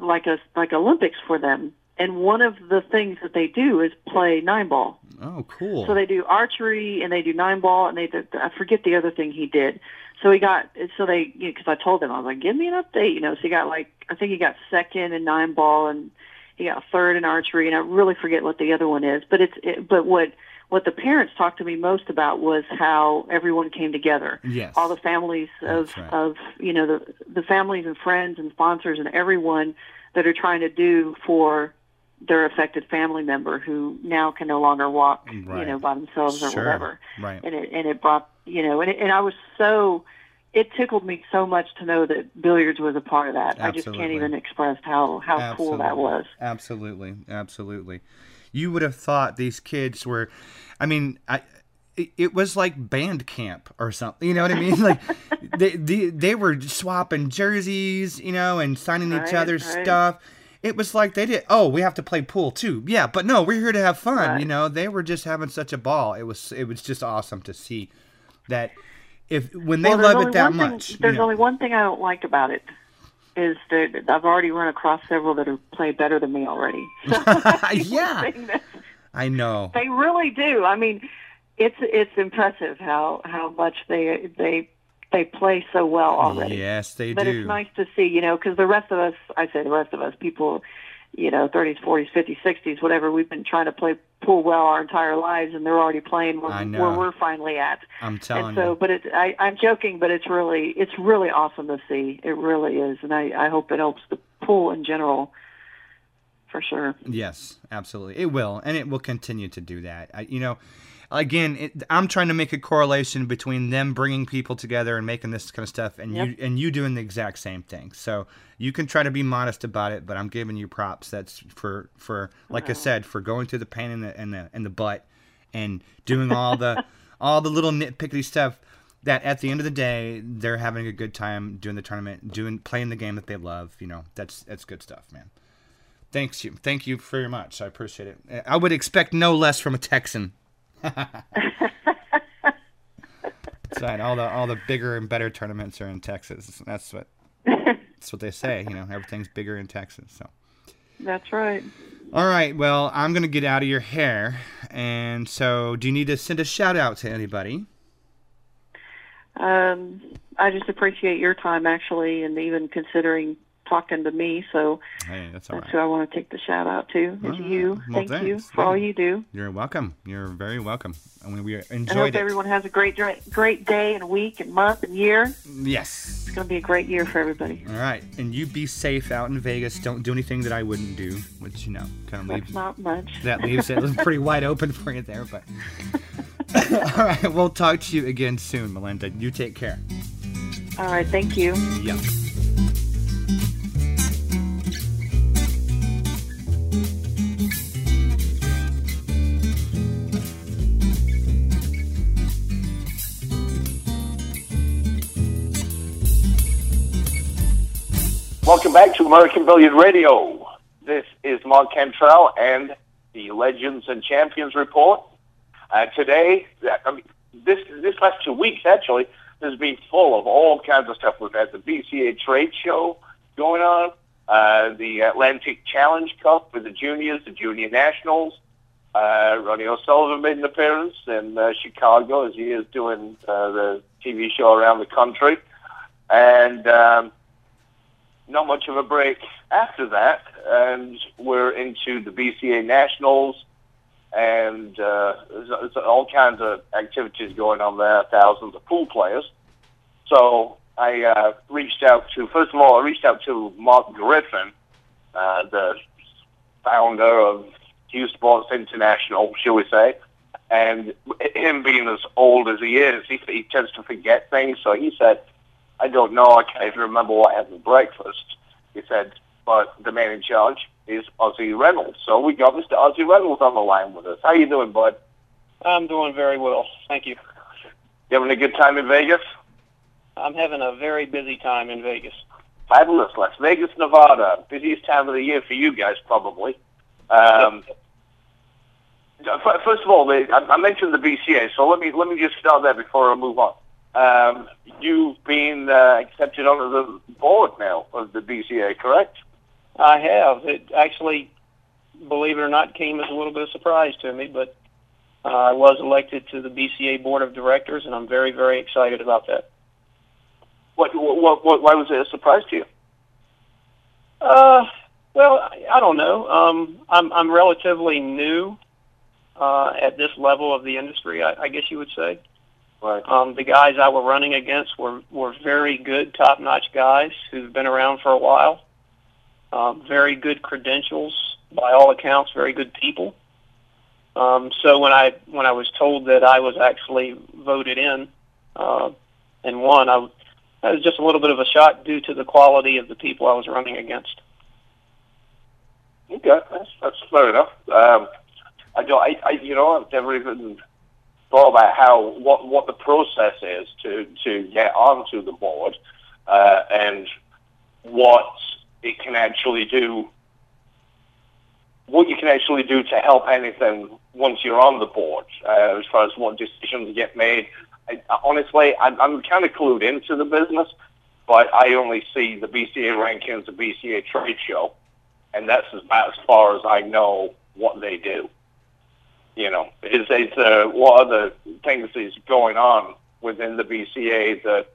like a like Olympics for them, and one of the things that they do is play nine ball. oh cool. So they do archery and they do nine ball and they I forget the other thing he did. So he got so they you know, because I told him I was like give me an update you know so he got like I think he got second in nine ball and he got third in archery and I really forget what the other one is but it's it, but what what the parents talked to me most about was how everyone came together Yes. all the families of right. of you know the the families and friends and sponsors and everyone that are trying to do for their affected family member who now can no longer walk you know by themselves or whatever Right. and it and it brought you know and it, and I was so it tickled me so much to know that billiards was a part of that. I just can't even express how how cool that was. Absolutely, absolutely. You would have thought these kids were, I mean, I. It, was like band camp or something. You know what I mean? Like they, they they were swapping jerseys, you know, and signing each Right, other's right. stuff. It was like they did. Oh, we have to play pool too. Yeah, but no, we're here to have fun. Right. You know, they were just having such a ball. It was it was just awesome to see that if when they Well, love it that thing- much. you there's know. only one thing I don't like about it is that I've already run across several that are play better than me already. So Yeah. I know. They really do. I mean, it's it's impressive how how much they they they play so well already. Yes, they but do. it's nice to see, you know, because the rest of us, I say the rest of us, people, you know, 30s, 40s, 50s, 60s, whatever, we've been trying to play pool well our entire lives, and they're already playing where, where we're finally at. I'm telling and so, you. but it, I, I'm joking, but it's really it's really awesome to see. It really is, and I, I hope it helps the pool in general, for sure. Yes, absolutely. It will, and it will continue to do that. I, you know, again, it, I'm trying to make a correlation between them bringing people together and making this kind of stuff, and you and you doing the exact same thing. So you can try to be modest about it, but I'm giving you props. That's for for like I said, for going through the pain in the in the in the butt and doing all the all the little nitpicky stuff. That at the end of the day, they're having a good time doing the tournament, doing playing the game that they love. You know, that's that's good stuff, man. Thanks you. Thank you very much. I appreciate it. I would expect no less from a Texan. Right. All the all the bigger and better tournaments are in Texas. That's what that's what they say. You know, everything's bigger in Texas. So, That's right. all right. Well, I'm gonna get out of your hair, and so do you need to send a shout out to anybody? Um, I just appreciate your time actually, and even considering talking to me. So Hey, that's all that's right. who I want to take the shout out to. Is right. you. Well, Thank you thanks. for all you do. You're welcome. You're very welcome. I mean, we- we I hope it. everyone has a great great day and week and month and year. Yes. It's going to be a great year for everybody. All right, and you be safe out in Vegas. Don't do anything that I wouldn't do, which you know kind of That's leaves not much. that leaves it pretty wide open for you there. But all right, we'll talk to you again soon, Melinda. You take care. All right. Thank you. Yeah. Welcome back to American Billiard Radio. This is Mark Cantrell and the Legends and Champions Report. Uh, today, I mean, this this last two weeks actually has been full of all kinds of stuff. We've had the BCA trade show going on, uh, the Atlantic Challenge Cup with the juniors, the junior nationals. Uh, Ronnie O'Sullivan made an appearance in uh, Chicago as he is doing uh, the TV show around the country, and. Um, not much of a break after that, and we're into the BCA Nationals, and uh, there's, there's all kinds of activities going on there, thousands of pool players. So I uh, reached out to, first of all, I reached out to Mark Griffin, uh, the founder of Cue Sports International, shall we say, and him being as old as he is, he, he tends to forget things, so he said, I don't know. I can't even remember what I had for breakfast. He said, but the man in charge is Ozzie Reynolds. So we got Mr. Ozzie Reynolds on the line with us. How you doing, bud? I'm doing very well. Thank you. You having a good time in Vegas? I'm having a very busy time in Vegas. Fabulous. Las Vegas, Nevada. Busiest time of the year for you guys, probably. Um, first of all, I, I mentioned the BCA, so let me let me just start there before I move on. Um, you've been uh, accepted onto the board now of the BCA, correct? I have. It actually, believe it or not, came as a little bit of a surprise to me, but uh, I was elected to the BCA board of directors, and I'm very, very excited about that. What, what, what, why was it a surprise to you? Uh, well, I, I don't know. Um, I'm I'm relatively new uh, at this level of the industry. I, I guess you would say. Right. Um, the guys I were running against were, were very good, top-notch guys who've been around for a while. Um, very good credentials, by all accounts, very good people. Um, so when I when I was told that I was actually voted in uh, and won, I that was just a little bit of a shock due to the quality of the people I was running against. Okay, that's, that's fair enough. Um, I don't, I, I, you know, I've never even thought about how what what the process is to to get onto the board, uh, and what it can actually do. What you can actually do to help anything once you're on the board, uh, as far as what decisions get made. I, honestly, I'm, I'm kind of clued into the business, but I only see the BCA rankings, the BCA trade show, and that's about as far as I know what they do. You know, is is uh, what other things is going on within the BCA that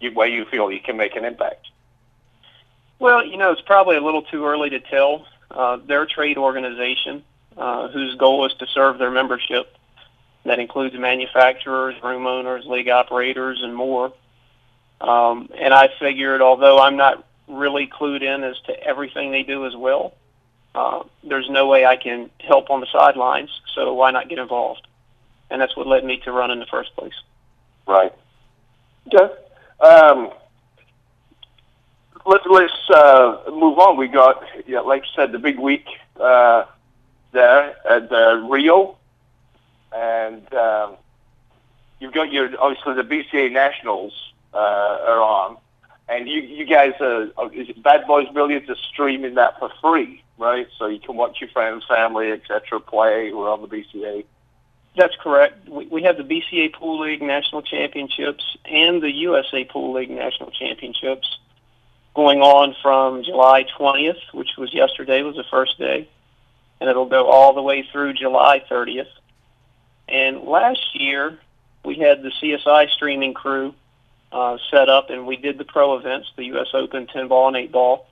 you, where you feel you can make an impact? Well, you know, it's probably a little too early to tell. Uh, they're trade organization uh, whose goal is to serve their membership. That includes manufacturers, room owners, league operators, and more. Um, and I figured, although I'm not really clued in as to everything they do as well, uh, there's no way I can help on the sidelines, so why not get involved? And that's what led me to run in the first place. Right. Okay. Um, let, let's uh, move on. We got, yeah, like I said, the big week uh, there at uh, Rio, and um, you've got your obviously the BCA Nationals uh, are on, and you you guys are Bad Boys Billiards is streaming that for free, right? So you can watch your friends, family, etc. play who are on the BCA. That's correct. We, we have the BCA Pool League National Championships and the USA Pool League National Championships going on from July 20th, which was yesterday, was the first day, and it'll go all the way through July 30th. And last year, we had the CSI streaming crew uh, set up, and we did the pro events, the U.S. Open 10 ball and 8 ball.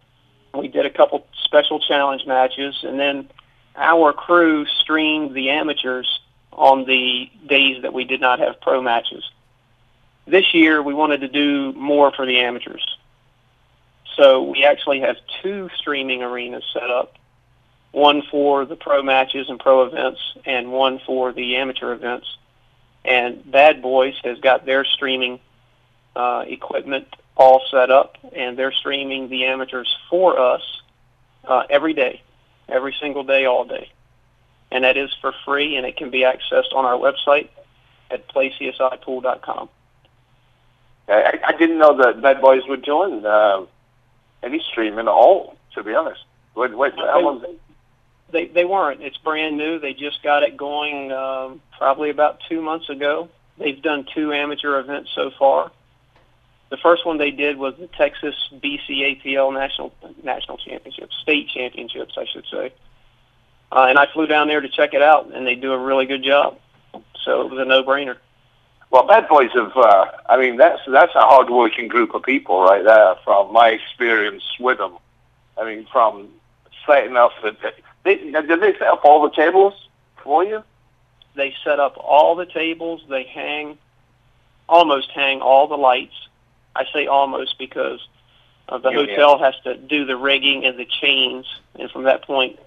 We did a couple special challenge matches, and then our crew streamed the amateurs on the days that we did not have pro matches. This year, we wanted to do more for the amateurs. So we actually have two streaming arenas set up one for the pro matches and pro events, and one for the amateur events. And Bad Boys has got their streaming uh, equipment all set up, and they're streaming the amateurs for us uh, every day, every single day, all day. And that is for free, and it can be accessed on our website at playcsipool.com. I, I didn't know that Bad Boys were doing uh, any streaming at all, to be honest. Wait, wait, how long? They they weren't. It's brand new. They just got it going um, probably about two months ago. They've done two amateur events so far. The first one they did was the Texas BCAPL National National Championships, state championships, I should say. Uh, and I flew down there to check it out, and they do a really good job. So it was a no-brainer. Well, Bad Boys have. Uh, I mean, that's that's a hard-working group of people right there. From my experience with them, I mean, from setting up the they, did they set up all the tables for you? They set up all the tables. They hang, almost hang all the lights. I say almost because uh, the yeah, hotel yeah. has to do the rigging and the chains, and from that point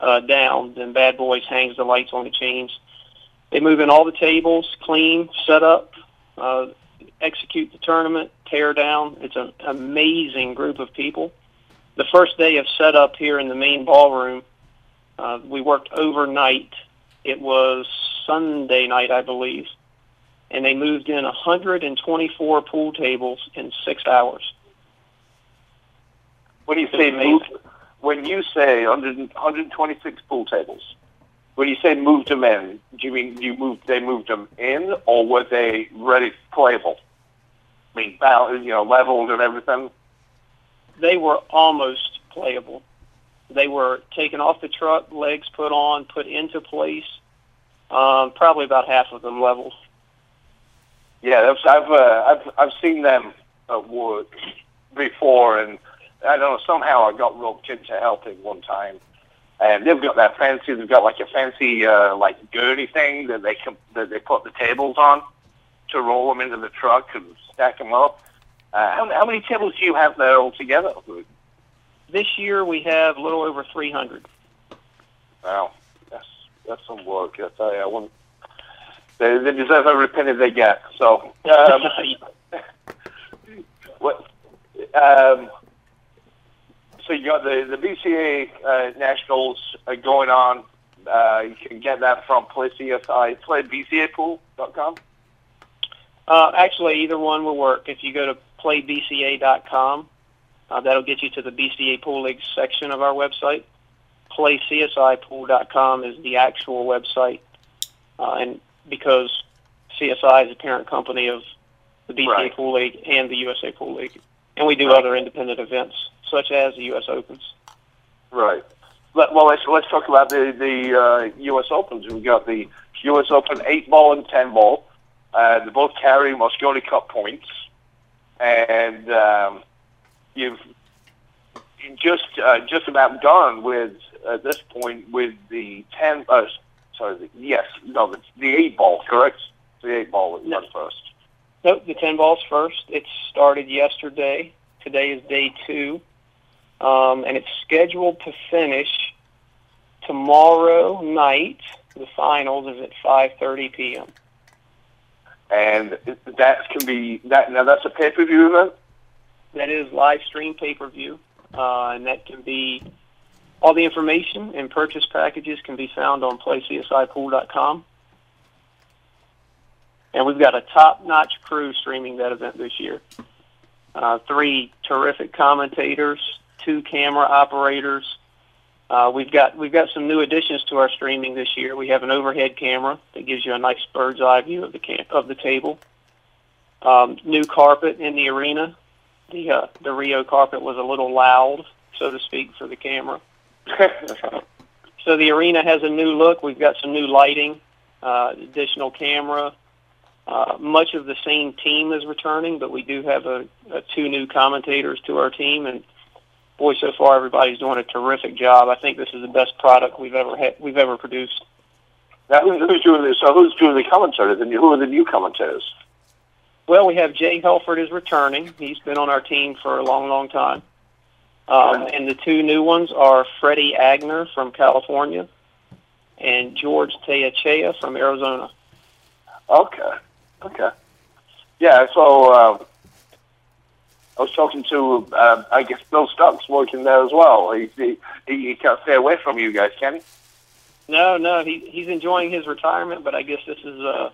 uh, down, then Bad Boys hangs the lights on the chains. They move in all the tables, clean, set up, uh, execute the tournament, tear down. It's an amazing group of people. The first day of setup here in the main ballroom, uh, we worked overnight. It was Sunday night, I believe, and they moved in 124 pool tables in six hours. When you say move, when you say 100, 126 pool tables, when you say moved them in, do you mean you moved? They moved them in, or were they ready playable? I mean, you know, leveled and everything. They were almost playable. They were taken off the truck, legs put on, put into place. Um, probably about half of them leveled. Yeah, I've uh, I've I've seen them at work before, and I don't know somehow I got roped into helping one time. And they've got that fancy. They've got like a fancy uh, like gurney thing that they can that they put the tables on to roll them into the truck and stack them up. Uh, how, how many tables do you have there altogether? This year we have a little over 300. Wow, that's that's some work. I tell you, I wouldn't. They, they deserve every penny they get. So, um, um, so you got the the BCA uh, nationals uh, going on. Uh, you can get that from PlayCSI, playbcapool.com. Uh, actually, either one will work. If you go to playbca.com, uh, that'll get you to the BCA Pool League section of our website. PlayCSIPool.com is the actual website, uh, and because CSI is a parent company of the BCA Right. Pool League and the USA Pool League, and we do Right. other independent events such as the U.S. Opens. Right. Let, well, let's let's talk about the the uh, U.S. Opens. We've got the U.S. Open eight ball and ten ball. Uh, they both carry Mosconi Cup points, and um, you've just uh, just about done with at this point with the ten. Uh, sorry, the, yes, no, the, the eight ball, correct? The eight ball was No. first. Nope, the 10 balls first. It started yesterday. Today is day two. Um, and it's scheduled to finish tomorrow night. The finals is at 5.30 p.m. And that can be that. Now that's a pay per view event. That is live stream pay-per-view. Uh, and that can be, all the information and purchase packages can be found on playcsipool.com. And we've got a top-notch crew streaming that event this year. Uh, three terrific commentators, two camera operators. Uh, we've got we've got some new additions to our streaming this year. We have an overhead camera that gives you a nice bird's eye view of the camp of the table. Um, new carpet in the arena. The uh, the Rio carpet was a little loud, so to speak, for the camera. So the arena has a new look. We've got some new lighting, uh, additional camera. Uh, much of the same team is returning, but we do have a, a two new commentators to our team, and boy, so far everybody's doing a terrific job. I think this is the best product we've ever had, we've ever produced. Now, who's, doing this? So who's doing the commentators? And who are the new commentators? Well, we have Jay Helfert is returning. He's been on our team for a long, long time. Um, and the two new ones are Freddie Agner from California and George Teachea from Arizona. Okay, okay, yeah. So uh, I was talking to, uh, I guess Bill Stuck's working there as well. He, he he can't stay away from you guys, can he? No, no, he he's enjoying his retirement, but I guess this is a,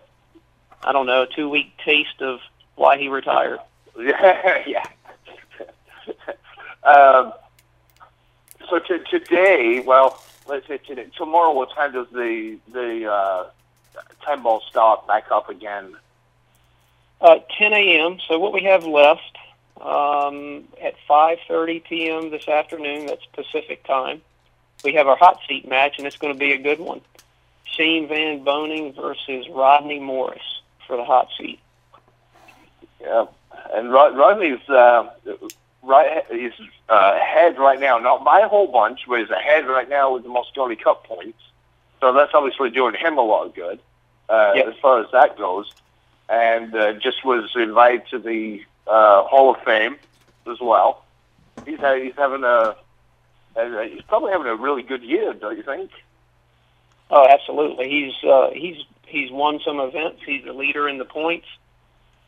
I don't know, a two week taste of why he retired. Yeah, yeah. um, so to, today, well, let's say today, tomorrow. What time does the the uh, ten ball start back up again? Uh, 10 a.m. So what we have left um, at 5:30 p.m. this afternoon. That's Pacific time. We have our hot seat match, and it's going to be a good one. Shane Van Boening versus Rodney Morris for the hot seat. Yeah, and Rod- Rodney's uh, right is uh, ahead right now, not by a whole bunch, but he's ahead right now with the Mosconi Cup points. So that's obviously doing him a lot of good uh, Yep. as far as that goes. And uh, just was invited to the uh, Hall of Fame as well. He's ha- he's having a uh, he's probably having a really good year, don't you think? Oh, absolutely. He's uh, he's he's won some events. He's a leader in the points.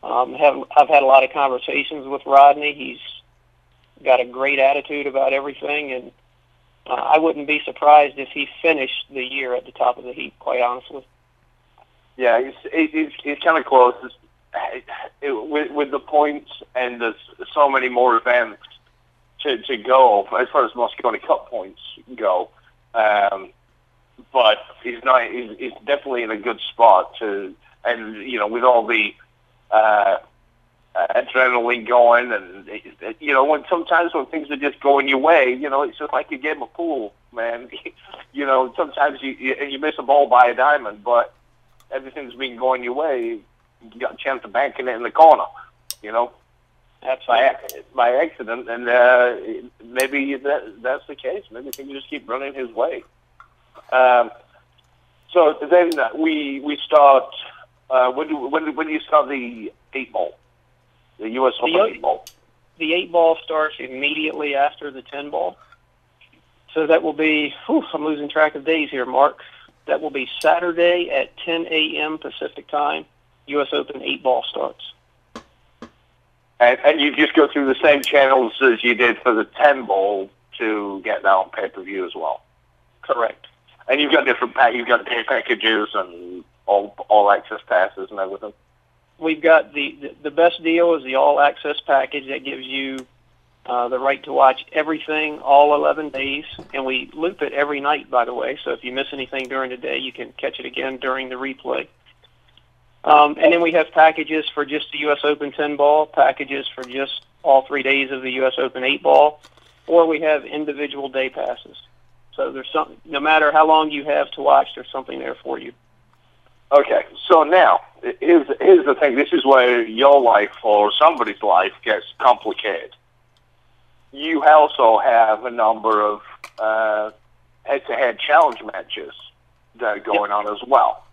Um, have I've had a lot of conversations with Rodney. He's got a great attitude about everything, and uh, I wouldn't be surprised if he finished the year at the top of the heap. Quite honestly. Yeah, he's he's, he's kind of close. It's, it, with with the points and there's so many more events to to go as far as Mosconi Cup points go. Um, but he's not. He's, he's definitely in a good spot to, and you know, with all the uh, adrenaline going, and you know, when sometimes when things are just going your way, you know, it's just like a game of pool, man. you know, sometimes you you, you miss a ball by a diamond, but everything's been going your way. You got a chance of banking it in the corner, you know by Absolutely. by accident, and uh, maybe that that's the case. Maybe things just keep running his way. Um, so then we we start. Uh, when do when when do you start the eight ball? The U.S. The Open eight- eight ball. The eight ball starts immediately after the ten ball. So that will be. Whew, I'm losing track of days here, Mark. That will be Saturday at 10 a.m. Pacific time. U.S. Open eight ball starts. And, and you just go through the same channels as you did for the 10 ball to get that on pay-per-view as well. Correct. And you've got different pack. You've got day packages and all all access passes and everything. We've got the, the the best deal is the all access package that gives you uh, the right to watch everything all 11 days, and we loop it every night, by the way. So if you miss anything during the day, you can catch it again during the replay. Um, and then we have packages for just the U.S. Open 10 ball, packages for just all three days of the U.S. Open 8 ball, or we have individual day passes. So there's some, no matter how long you have to watch, there's something there for you. Okay, so now here's here's the thing. This is where your life or somebody's life gets complicated. You also have a number of uh, head-to-head challenge matches that are going on as well.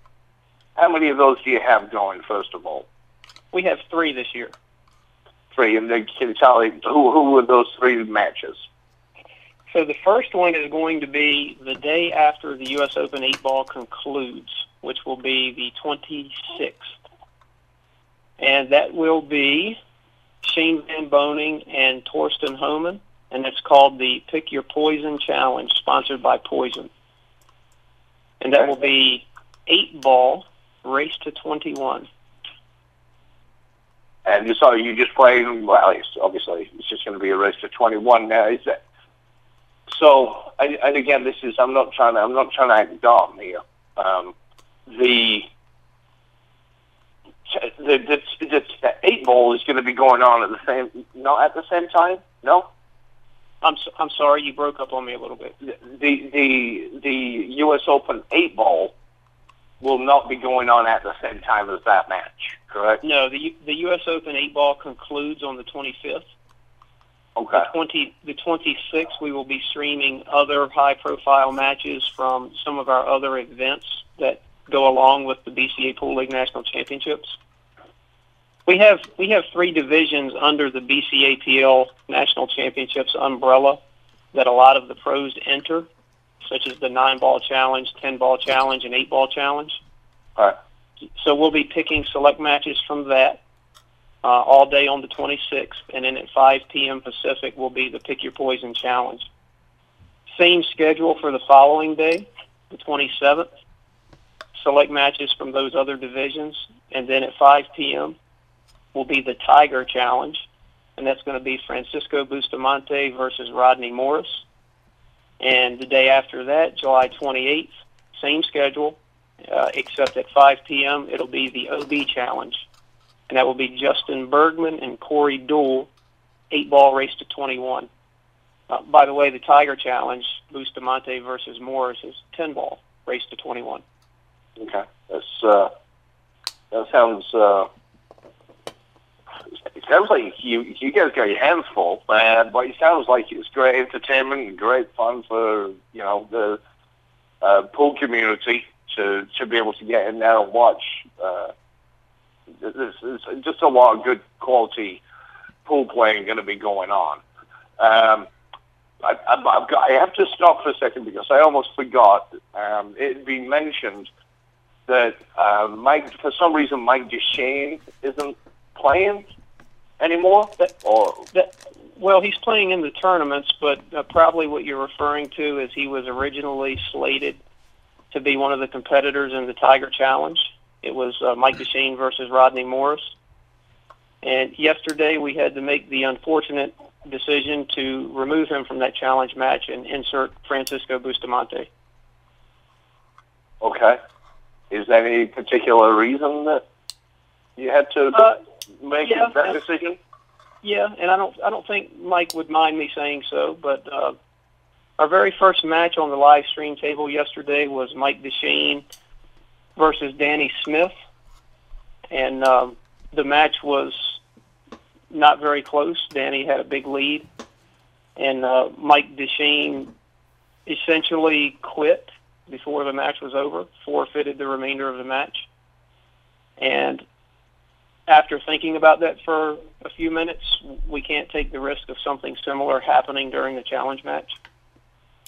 How many of those do you have going? First of all, We have three this year. three, and then can you tell me who who are those three matches? So the first one is going to be the day after the U.S. Open 8 ball concludes, which will be the 26th. And that will be Shane Van Boening and Thorsten Hohmann, and it's called the Pick Your Poison Challenge, sponsored by Poison. And that will be 8 ball, race to 21. And saw you just playing. Well, obviously it's just going to be a race to 21 now. Is that so? And, and again, this is I'm not trying to I'm not trying to act dumb here. Um, the the, the, the, the eight ball is going to be going on at the same not at the same time. No, I'm, so, I'm sorry, you broke up on me a little bit. the the the, U.S. Open eight ball will not be going on at the same time as that match. Correct? No, the, the U.S. Open 8 ball concludes on the 25th. Okay. The 20, the 26th, we will be streaming other high-profile matches from some of our other events that go along with the BCA Pool League National Championships. We have we have three divisions under the BCAPL National Championships umbrella that a lot of the pros enter, such as the nine-ball challenge, ten-ball challenge, and eight-ball challenge. All right. So we'll be picking select matches from that uh, all day on the 26th, and then at 5 p.m. Pacific will be the Pick Your Poison Challenge. Same schedule for the following day, the 27th. Select matches from those other divisions, and then at 5 p.m. will be the Tiger Challenge, and that's going to be Francisco Bustamante versus Rodney Morris. And the day after that, July 28th, same schedule, uh, except at 5 p.m. it'll be the OB Challenge, and that will be Justin Bergman and Corey Deuel, eight ball race to 21. Uh, by the way, the Tiger Challenge, Bustamante versus Morris, is 10 ball race to 21. Okay. That's uh, that sounds. Uh, it sounds like you you guys got your hands full, man. But it sounds like it's great entertainment and great fun for you know the uh, pool community to to be able to get in there and watch. Uh, there's, there's just a lot of good quality pool playing going to be going on. Um, I, I've, got, I have to stop for a second because I almost forgot. Um, it had been mentioned that uh, Mike, for some reason, Mike Dechaine isn't playing anymore. Or That, well, he's playing in the tournaments, but uh, probably what you're referring to is he was originally slated to be one of the competitors in the Tiger Challenge. It was uh, Mike Dechaine versus Rodney Morris. And yesterday we had to make the unfortunate decision to remove him from that challenge match and insert Francisco Bustamante. okay, is there any particular reason that you had to Uh, make yeah, that decision? Yeah, and I don't I don't think Mike would mind me saying so, but uh, our very first match on the live stream table yesterday was Mike Dechaine versus Danny Smith, and um, the match was not very close. Danny had a big lead, and uh, Mike Dechaine essentially quit before the match was over, forfeited the remainder of the match, and after thinking about that for a few minutes, we can't take the risk of something similar happening during the challenge match.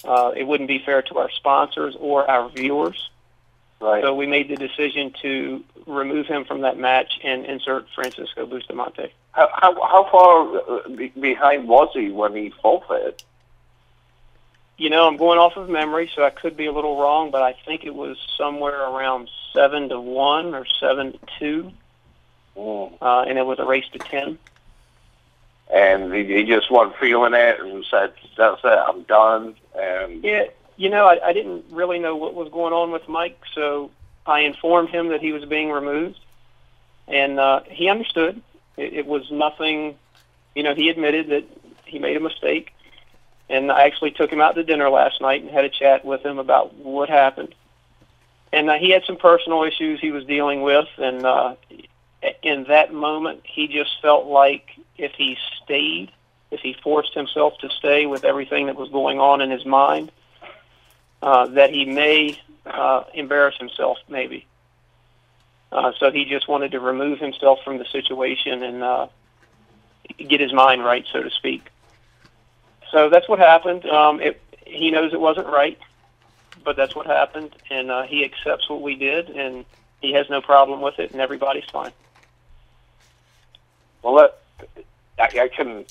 Uh, it wouldn't be fair to our sponsors or our viewers. Right. So we made the decision to remove him from that match and insert Francisco Bustamante. How, how, how far uh, be- behind was he when he forfeited? You know, I'm going off of memory, so I could be a little wrong, but I think it was somewhere around seven to one or seven to two, Mm. uh, and it was a race to ten. And he, he just wasn't feeling it and said, that's it, I'm done. And Yeah, you know, I, I didn't really know what was going on with Mike, so I informed him that he was being removed, and uh, he understood. It, it was nothing, you know. He admitted that he made a mistake, and I actually took him out to dinner last night and had a chat with him about what happened. And uh, he had some personal issues he was dealing with, and uh, in that moment, he just felt like if he stayed, if he forced himself to stay with everything that was going on in his mind, uh, that he may uh, embarrass himself, maybe. Uh, so he just wanted to remove himself from the situation and uh, get his mind right, so to speak. So that's what happened. Um, it, he knows it wasn't right, but that's what happened, and uh, he accepts what we did, and he has no problem with it, and everybody's fine. Well, that, I, I can.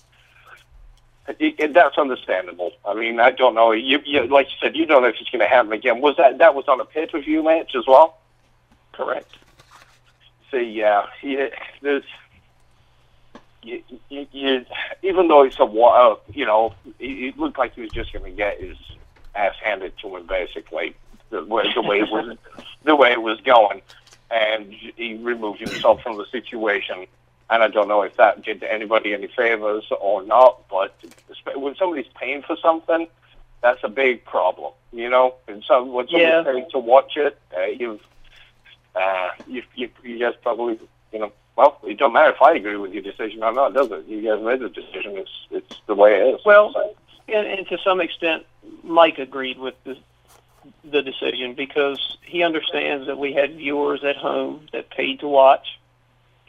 It, that's understandable. I mean, I don't know. You, you like you said, you don't know if it's going to happen again. Was that that was on a pay per view match as well? Correct. See, yeah, yeah there's. You, you, you, even though it's a uh, you know, it, it looked like he was just going to get his ass handed to him, basically, the way the way it was, the way it was going, and he removed himself from the situation and I don't know if that did anybody any favors or not. But when somebody's paying for something, that's a big problem, you know. And so when somebody's Yeah. paying to watch it, uh, you've uh, you, you you guys probably you know. Well, it don't matter if I agree with your decision or not, does it? You guys made the decision. It's it's the way it is. Well, So, and, and to some extent, Mike agreed with the the decision because he understands that we had viewers at home that paid to watch.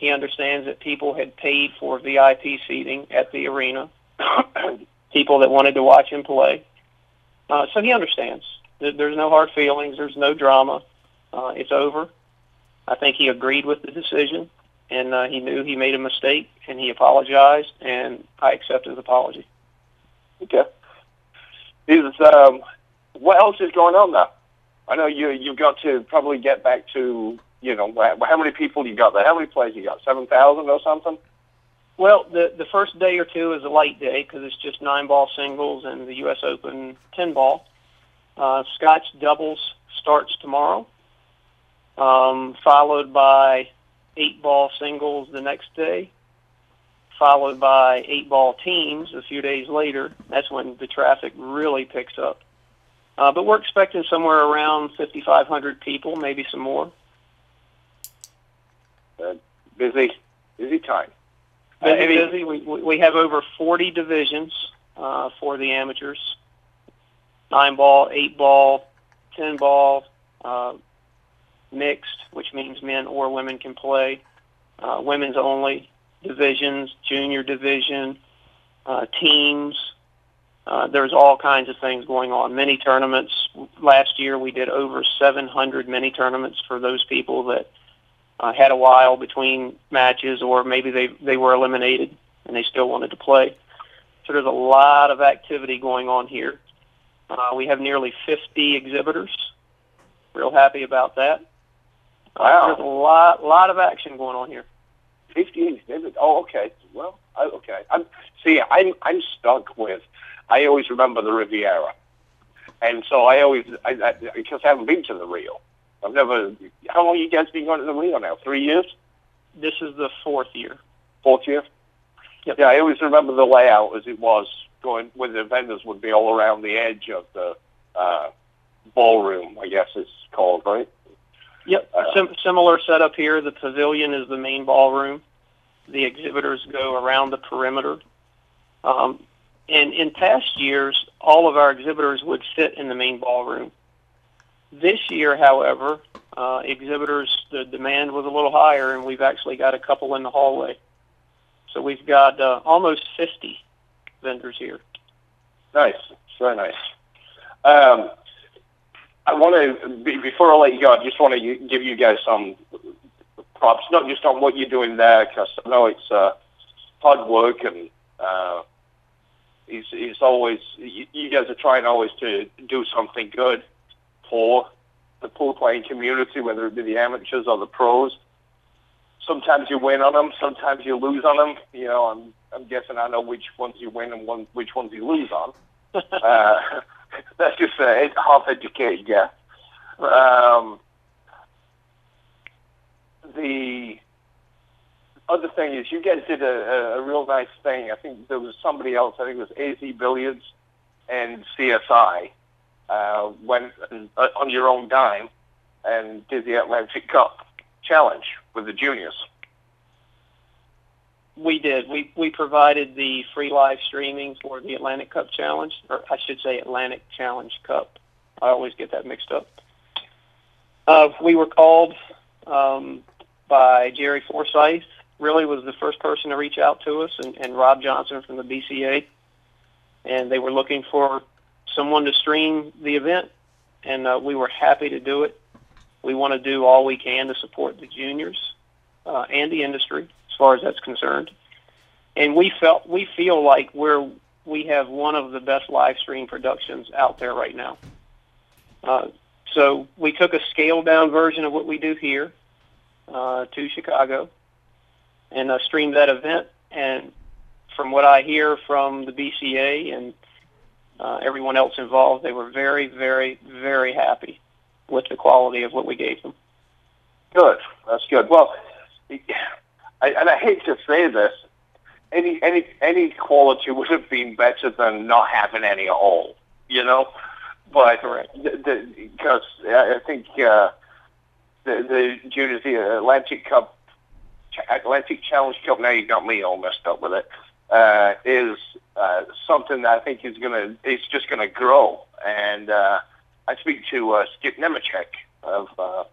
He understands that people had paid for VIP seating at the arena, people that wanted to watch him play. Uh, so he understands. There's no hard feelings. There's no drama. Uh, it's over. I think he agreed with the decision, and uh, he knew he made a mistake, and he apologized, and I accept his apology. Okay. Is um, what else is going on now? I know you you've got to probably get back to you know how many people you got there? How many players you got? Seven thousand or something? Well, the the first day or two is a light day because it's just nine ball singles and the U.S. Open ten ball. Uh, Scotch doubles starts tomorrow, um, followed by eight ball singles the next day, followed by eight ball teams a few days later. That's when the traffic really picks up. Uh, but we're expecting somewhere around 5,500 people, maybe some more. Busy, busy time. Uh, Busy, any- busy. We, we we have over 40 divisions uh, for the amateurs. Nine ball, eight ball, ten ball, uh, mixed, which means men or women can play. Uh, women's only divisions, junior division, uh, teams. Uh, there's all kinds of things going on. Mini tournaments. Last year we did over 700 mini tournaments for those people that uh, had a while between matches, or maybe they they were eliminated and they still wanted to play. So there's a lot of activity going on here. Uh, we have nearly 50 exhibitors. Real happy about that. Uh, Wow. There's a lot lot of action going on here. Fifteen. David. Oh, okay. Well, I, okay. I'm see. I'm I'm stuck with. I always remember the Riviera, and so I always I, I because I haven't been to the Rio. I've never. How long you guys been going to the Rio now? Three years. This is the fourth year. Fourth year. Yep. Yeah, I always remember the layout as it was going where the vendors would be all around the edge of the uh, ballroom. I guess it's called right. Yep. Uh, Sim- similar setup here. The pavilion is the main ballroom. The exhibitors go around the perimeter. Um, and in past years, all of our exhibitors would fit in the main ballroom. This year, however, uh, exhibitors, the demand was a little higher, and we've actually got a couple in the hallway. So we've got uh, almost 50 vendors here. Nice. It's very nice. Um, I want to before I let you go. I just want to give you guys some props, not just on what you're doing there, because I know it's uh, hard work and uh, he's always you, you guys are trying always to do something good for the pool playing community, whether it be the amateurs or the pros. Sometimes you win on them, sometimes you lose on them. You know, I'm I'm guessing I know which ones you win and one, which ones you lose on. uh, that's just a half educated guess. Um, the other thing is, you guys did a, a, real nice thing. I think there was somebody else. I think it was AZ Billiards and CSI uh, went uh, on your own dime and did the Atlantic Cup Challenge with the juniors. We did. We we provided the free live streaming for the Atlantic Cup Challenge, or I should say Atlantic Challenge Cup. I always get that mixed up. Uh, we were called um, by Jerry Forsyth. Really was the first person to reach out to us, and, and Rob Johnson from the BCA, and they were looking for someone to stream the event, and uh, we were happy to do it. We want to do all we can to support the juniors uh, and the industry as far as that's concerned. And we felt we feel like we're we have one of the best live stream productions out there right now. Uh, so we took a scaled down version of what we do here uh, to Chicago and uh, streamed that event. And from what I hear from the BCA and uh, everyone else involved, they were very, very, very happy with the quality of what we gave them. Good. That's good. Well, I, and I hate to say this, any any any quality would have been better than not having any at all. You know, but because I think uh, the the juniors the Atlantic Cup Atlantic Challenge Cup. Now you got me all messed up with it. Uh, is uh, something that I think is gonna it's just gonna grow. And uh, I speak to uh, Skip Nemechek of uh,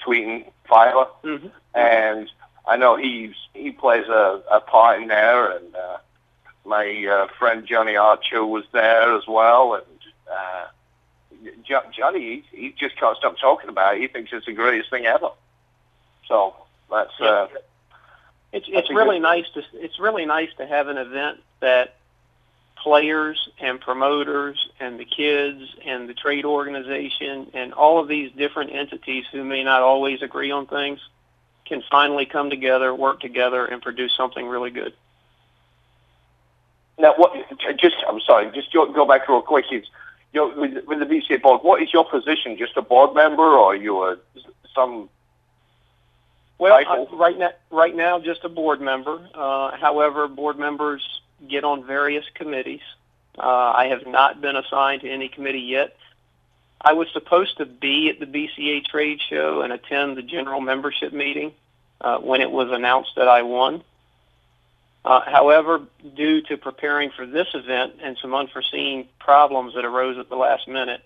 Tweeten Fibre, mm-hmm. and I know he's he plays a, a part in there, and uh, my uh, friend Johnny Archer was there as well, and uh, Johnny he, he just can't stop talking about it. He thinks it's the greatest thing ever. So that's uh, it's it's really nice to it's really nice to have an event that players and promoters and the kids and the trade organization and all of these different entities who may not always agree on things can finally come together, work together, and produce something really good. Now, what? Just I'm sorry. Just go back real quick. Is you know, with, with the BCA board, what is your position? Just a board member, or are you a some well, uh, right now, right now, just a board member. Uh, however, board members get on various committees. Uh, I have not been assigned to any committee yet. I was supposed to be at the BCA trade show and attend the general membership meeting uh, when it was announced that I won. Uh, however, due to preparing for this event and some unforeseen problems that arose at the last minute,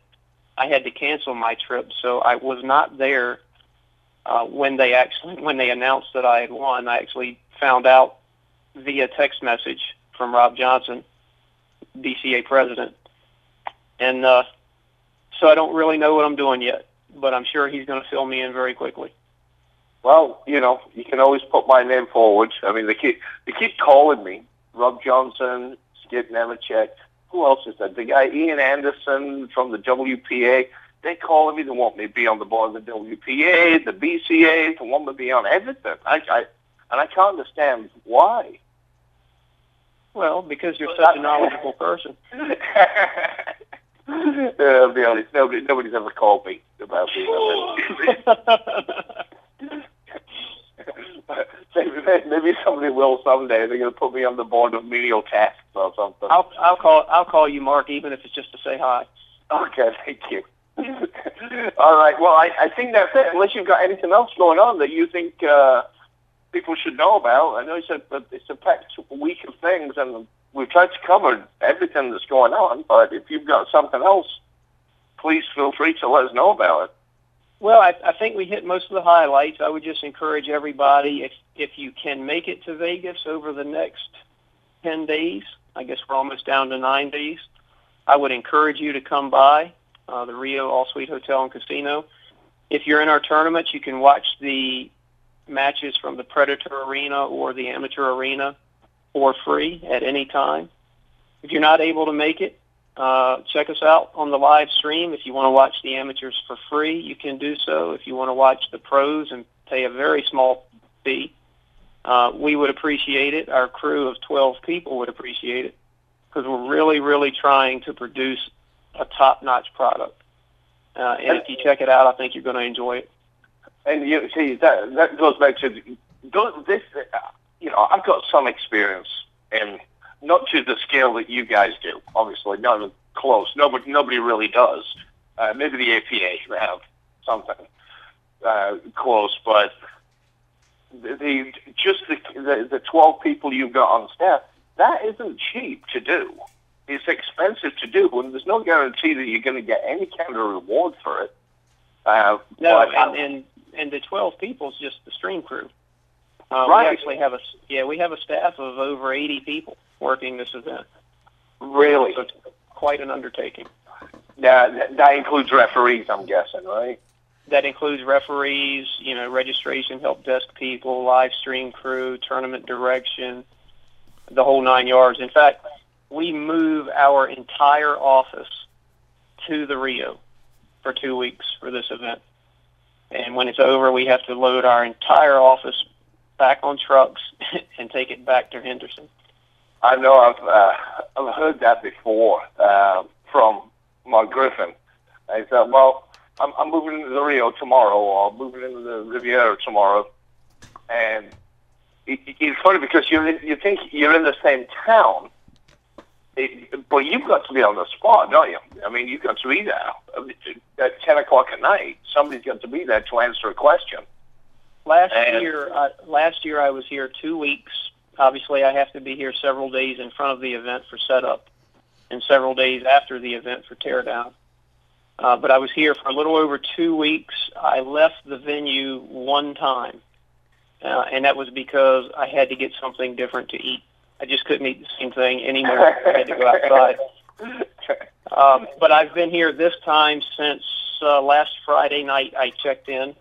I had to cancel my trip, so I was not there uh, when they actually when they announced that I had won, I actually found out via text message from Rob Johnson, BCA president, and uh, so I don't really know what I'm doing yet, but I'm sure he's going to fill me in very quickly. Well, you know, you can always put my name forward. I mean, they keep they keep calling me, Rob Johnson, Skip Nemechek. Who else is that? The guy Ian Anderson from the WPA they calling me. They want me to be on the board of the WPA, the BCA. They want me to be on everything. I, I and I can't understand why. Well, because you're such a knowledgeable person. uh, I'll be honest. Nobody, nobody's ever called me about being on maybe, maybe somebody will someday. They're going to put me on the board of menial tasks or something. I'll, I'll call. I'll call you, Mark, even if it's just to say hi. Okay, thank you. All right. Well, I, I think that's it. Unless you've got anything else going on that you think uh, people should know about. I know it's a it's a packed week of things, and we've tried to cover everything that's going on. But if you've got something else, please feel free to let us know about it. Well, I, I think we hit most of the highlights. I would just encourage everybody if if you can make it to Vegas over the next ten days. I guess we're almost down to nine days. I would encourage you to come by uh, the Rio All Suite Hotel and Casino. If you're in our tournaments, you can watch the matches from the Predator Arena or the Amateur Arena for free at any time. If you're not able to make it, uh, check us out on the live stream. If you want to watch the amateurs for free, you can do so. If you want to watch the pros and pay a very small fee, uh, we would appreciate it. Our crew of 12 people would appreciate it because we're really, really trying to produce a top-notch product. Uh, and if you check it out, I think you're going to enjoy it. And you see that that goes back to don't this. You know, I've got some experience in not to the scale that you guys do. Obviously, not close. Nobody nobody really does. Uh, maybe the APA have something uh, close, but the, the just the, the the twelve people you've got on staff that isn't cheap to do. It's expensive to do, and there's no guarantee that you're going to get any kind of reward for it. Uh, No, but- and, and and the 12 people is just the stream crew. Uh, Right. We actually have a yeah we have a staff of over 80 people working this event. really, So it's quite an undertaking. yeah, that, that includes referees, I'm guessing, right? That includes referees, you know, registration, help desk people, live stream crew, tournament direction, the whole nine yards. In fact, we move our entire office to the Rio for two weeks for this event. And when it's over, we have to load our entire office back on trucks and take it back to Henderson. I know I've uh, I've heard that before uh, from Mark Griffin. He said, "Well, I'm, I'm moving into the Rio tomorrow, or I'm moving into the Riviera tomorrow," and it- it's funny because you you think you're in the same town, it, but you've got to be on the spot, don't you? I mean, you've got to be there at ten o'clock at night. Somebody's got to be there to answer a question. Last And- year, uh, last year I was here two weeks. Obviously, I have to be here several days in front of the event for setup, and several days after the event for teardown. Uh, but I was here for a little over two weeks. I left the venue one time, uh, and that was because I had to get something different to eat. I just couldn't eat the same thing anymore. I had to go outside. Um, but I've been here this time since uh, last Friday night. I checked in.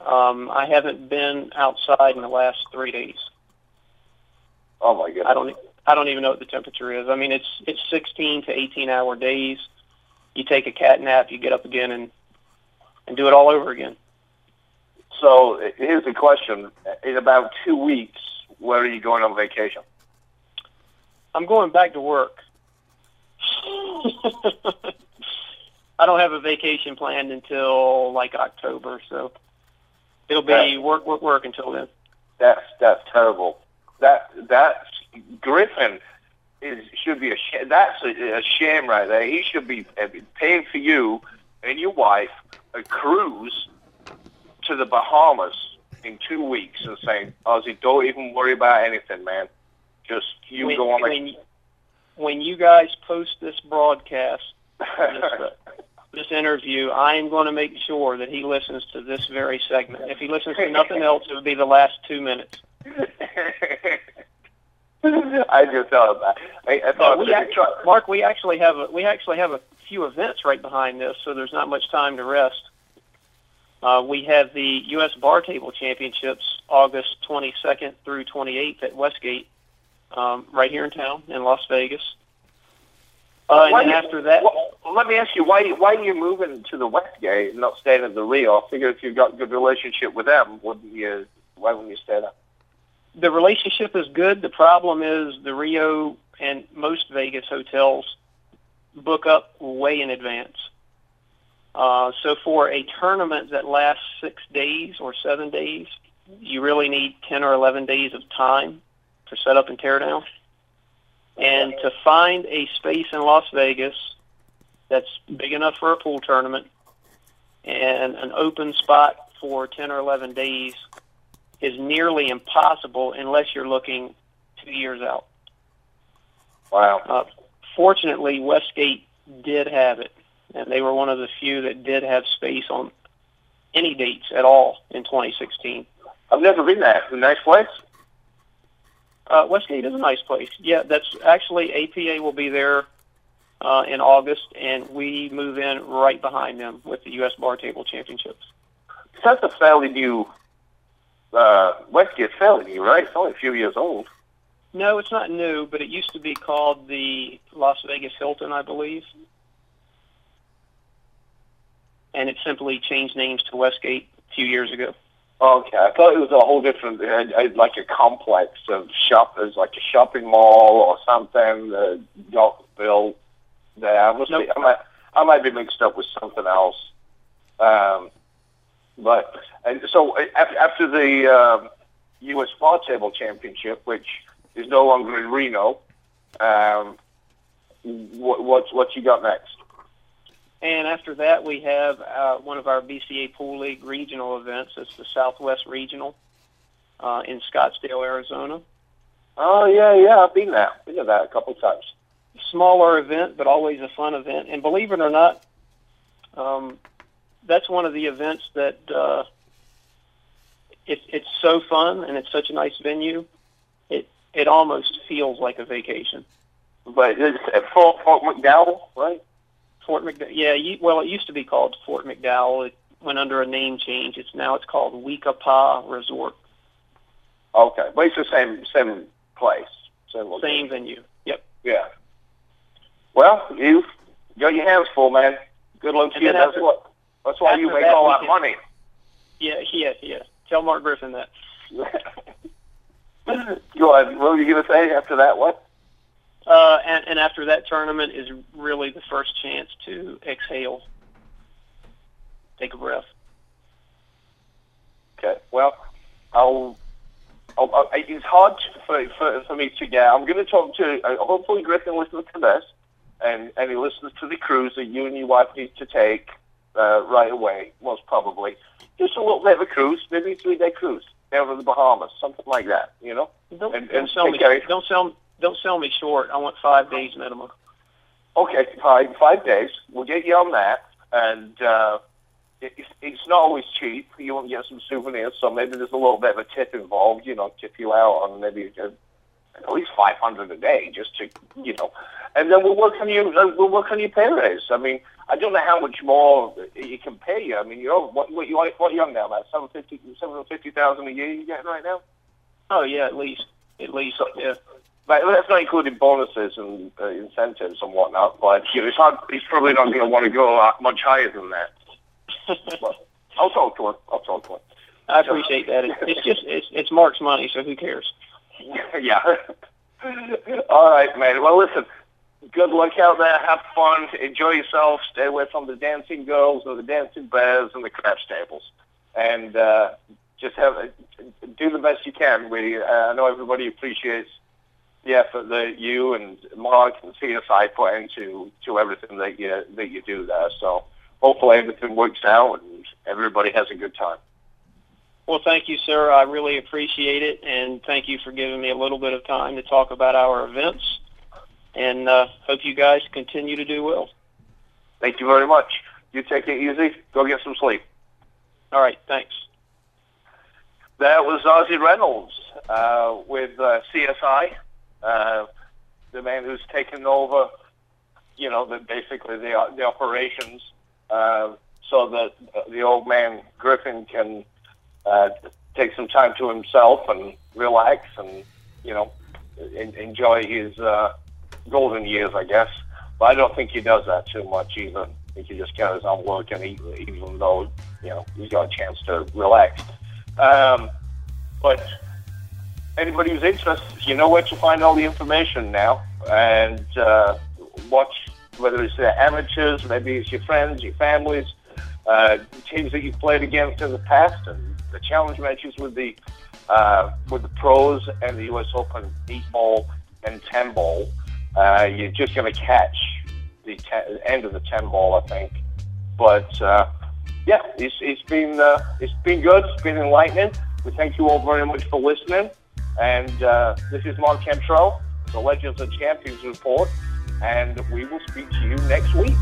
Um, I haven't been outside in the last three days. Oh my goodness! I don't. I don't even know what the temperature is. I mean, it's it's 16 to 18 hour days. You take a cat nap, you get up again, and and do it all over again. So here's the question: In about two weeks, where are you going on vacation? I'm going back to work. I don't have a vacation planned until like October, so it'll be Right. work, work, work until then. That's that's terrible. That that's Griffin is should be a sh- that's a, a shame right there. He should be uh, paying for you and your wife a cruise to the Bahamas in two weeks and saying, Ozzie, don't even worry about anything, man. Just you when, go on. when, when you guys post this broadcast, this, uh, this interview, I am going to make sure that he listens to this very segment. If he listens to nothing else, it would be the last two minutes. I just thought about. I, I thought we act- Mark, we actually have a, we actually have a few events right behind this, so there's not much time to rest. Uh, we have the U.S. Bar Table Championships August 22nd through 28th at Westgate, um, right here in town in Las Vegas. Uh, Why and then you- after that, Well, let me ask you why why are you moving to the Westgate and not staying at the Rio? I figure if you've got a good relationship with them, wouldn't you? Why wouldn't you stay there? the relationship is good. The problem is the Rio and most Vegas hotels book up way in advance. Uh, so for a tournament that lasts six days or seven days, you really need 10 or 11 days of time to set up and tear down. And to find a space in Las Vegas that's big enough for a pool tournament and an open spot for 10 or 11 days is nearly impossible unless you're looking two years out. Wow. Uh, fortunately, Westgate did have it, and they were one of the few that did have space on any dates at all in 2016. I've never been there. Nice place. Uh, Westgate is a nice place. Yeah, that's actually APA will be there uh, in August, and we move in right behind them with the U.S. Bar Table Championships. That's a fairly new. Uh, Westgate's fairly new, right? It's only a few years old. No, it's not new, but it used to be called the Las Vegas Hilton, I believe. And it simply changed names to Westgate a few years ago. Okay, I thought it was a whole different, uh, uh, like a complex of shop, like a shopping mall or something that got built there. I must Nope. be, I might, I might be mixed up with something else. Um, but and so uh, after the um, U.S. Bar Table Championship, which is no longer in Reno, um, what what what you got next? And after that, we have uh, one of our BCA Pool League regional events. It's the Southwest Regional uh, in Scottsdale, Arizona. Oh yeah, yeah, I've been there. Been to that a couple times. Smaller event, but always a fun event. And believe it or not, um, that's one of the events that uh, it, it's so fun and it's such a nice venue. It it almost feels like a vacation. But it's at Fort, Fort McDowell, right? Fort McDowell. Yeah, you, well, it used to be called Fort McDowell. It went under a name change. It's now it's called We-Ko-Pa Resort. Okay, but it's the same same place, same location. Same venue. Yep. Yeah. Well, you've got your hands full, man. Good luck to you. That's after- what. That's why you make all that money. Yeah, yeah, yeah. Tell Mark Griffin that. Go ahead. What were you going to say after that? What? Uh, and, and after that tournament is really the first chance to exhale, take a breath. Okay. Well, I'll. I'll, I'll it's hard for, for for me to get. I'm going to talk to. Uh, hopefully, Griffin listens to this, and and he listens to the cruise that you and your wife need to take uh, right away. Most probably, just a little bit of a cruise, maybe a three day cruise down to the Bahamas, something like that. You know. Don't, And- don't sell me. care- Don't sell. Don't sell me short. I want five days minimum. Okay, fine. Five days. We'll get you on that. And uh, it, it's- it's not always cheap. You want to get some souvenirs, so maybe there's a little bit of a tip involved. You know, tip you out on maybe uh, at least five hundred a day, just to you know. And then we'll work on you. Uh, we'll work on your pay raise. I mean, I don't know how much more you can pay you. I mean, you know, what what you what you're on now? About seven fifty, seven fifty thousand a year you getting right now. Oh yeah, at least, at least. Yeah. But that's not including bonuses and uh, incentives and whatnot. But you know, it's hard, he's probably not going to want to go uh, much higher than that. I'll talk to him. I'll talk to him. I appreciate that. It's just it's it's Mark's money, so who cares? yeah. All right, man. Well, listen. Good luck out there. Have fun. Enjoy yourself. Stay away from the dancing girls or the dancing bears and the craps tables. And uh, just have do the best you can. We uh, I know everybody appreciates the effort that you and Mark and CSI put into to everything that you that you do there. So hopefully everything works out and everybody has a good time. Well, thank you, sir. I really appreciate it, and thank you for giving me a little bit of time to talk about our events. And uh, hope you guys continue to do well. Thank you very much. You take it easy. Go get some sleep. All right, thanks. That was Ozzie Reynolds uh, with uh, CSI, uh, the man who's taken over, you know, the, basically the the operations, uh, so that the old man Griffin can uh, take some time to himself and relax and you know en- enjoy his uh, golden years, I guess. But I don't think he does that too much either. I think he just carries on working, even though you know he's got a chance to relax. Um, but anybody who's interested, you know where to find all the information now, and uh, watch whether it's the amateurs, maybe it's your friends, your families, uh, teams that you've played against in the past, and the challenge matches with the uh, with the pros and the U.S. Open eight ball and ten ball. Uh, you're just going to catch the te- end of the ten ball, I think. But uh, yeah, it's, it's been uh, it's been good. It's been enlightening. We thank you all very much for listening. And uh, this is Mark Cantrell, the Legends and Champions Report, and we will speak to you next week.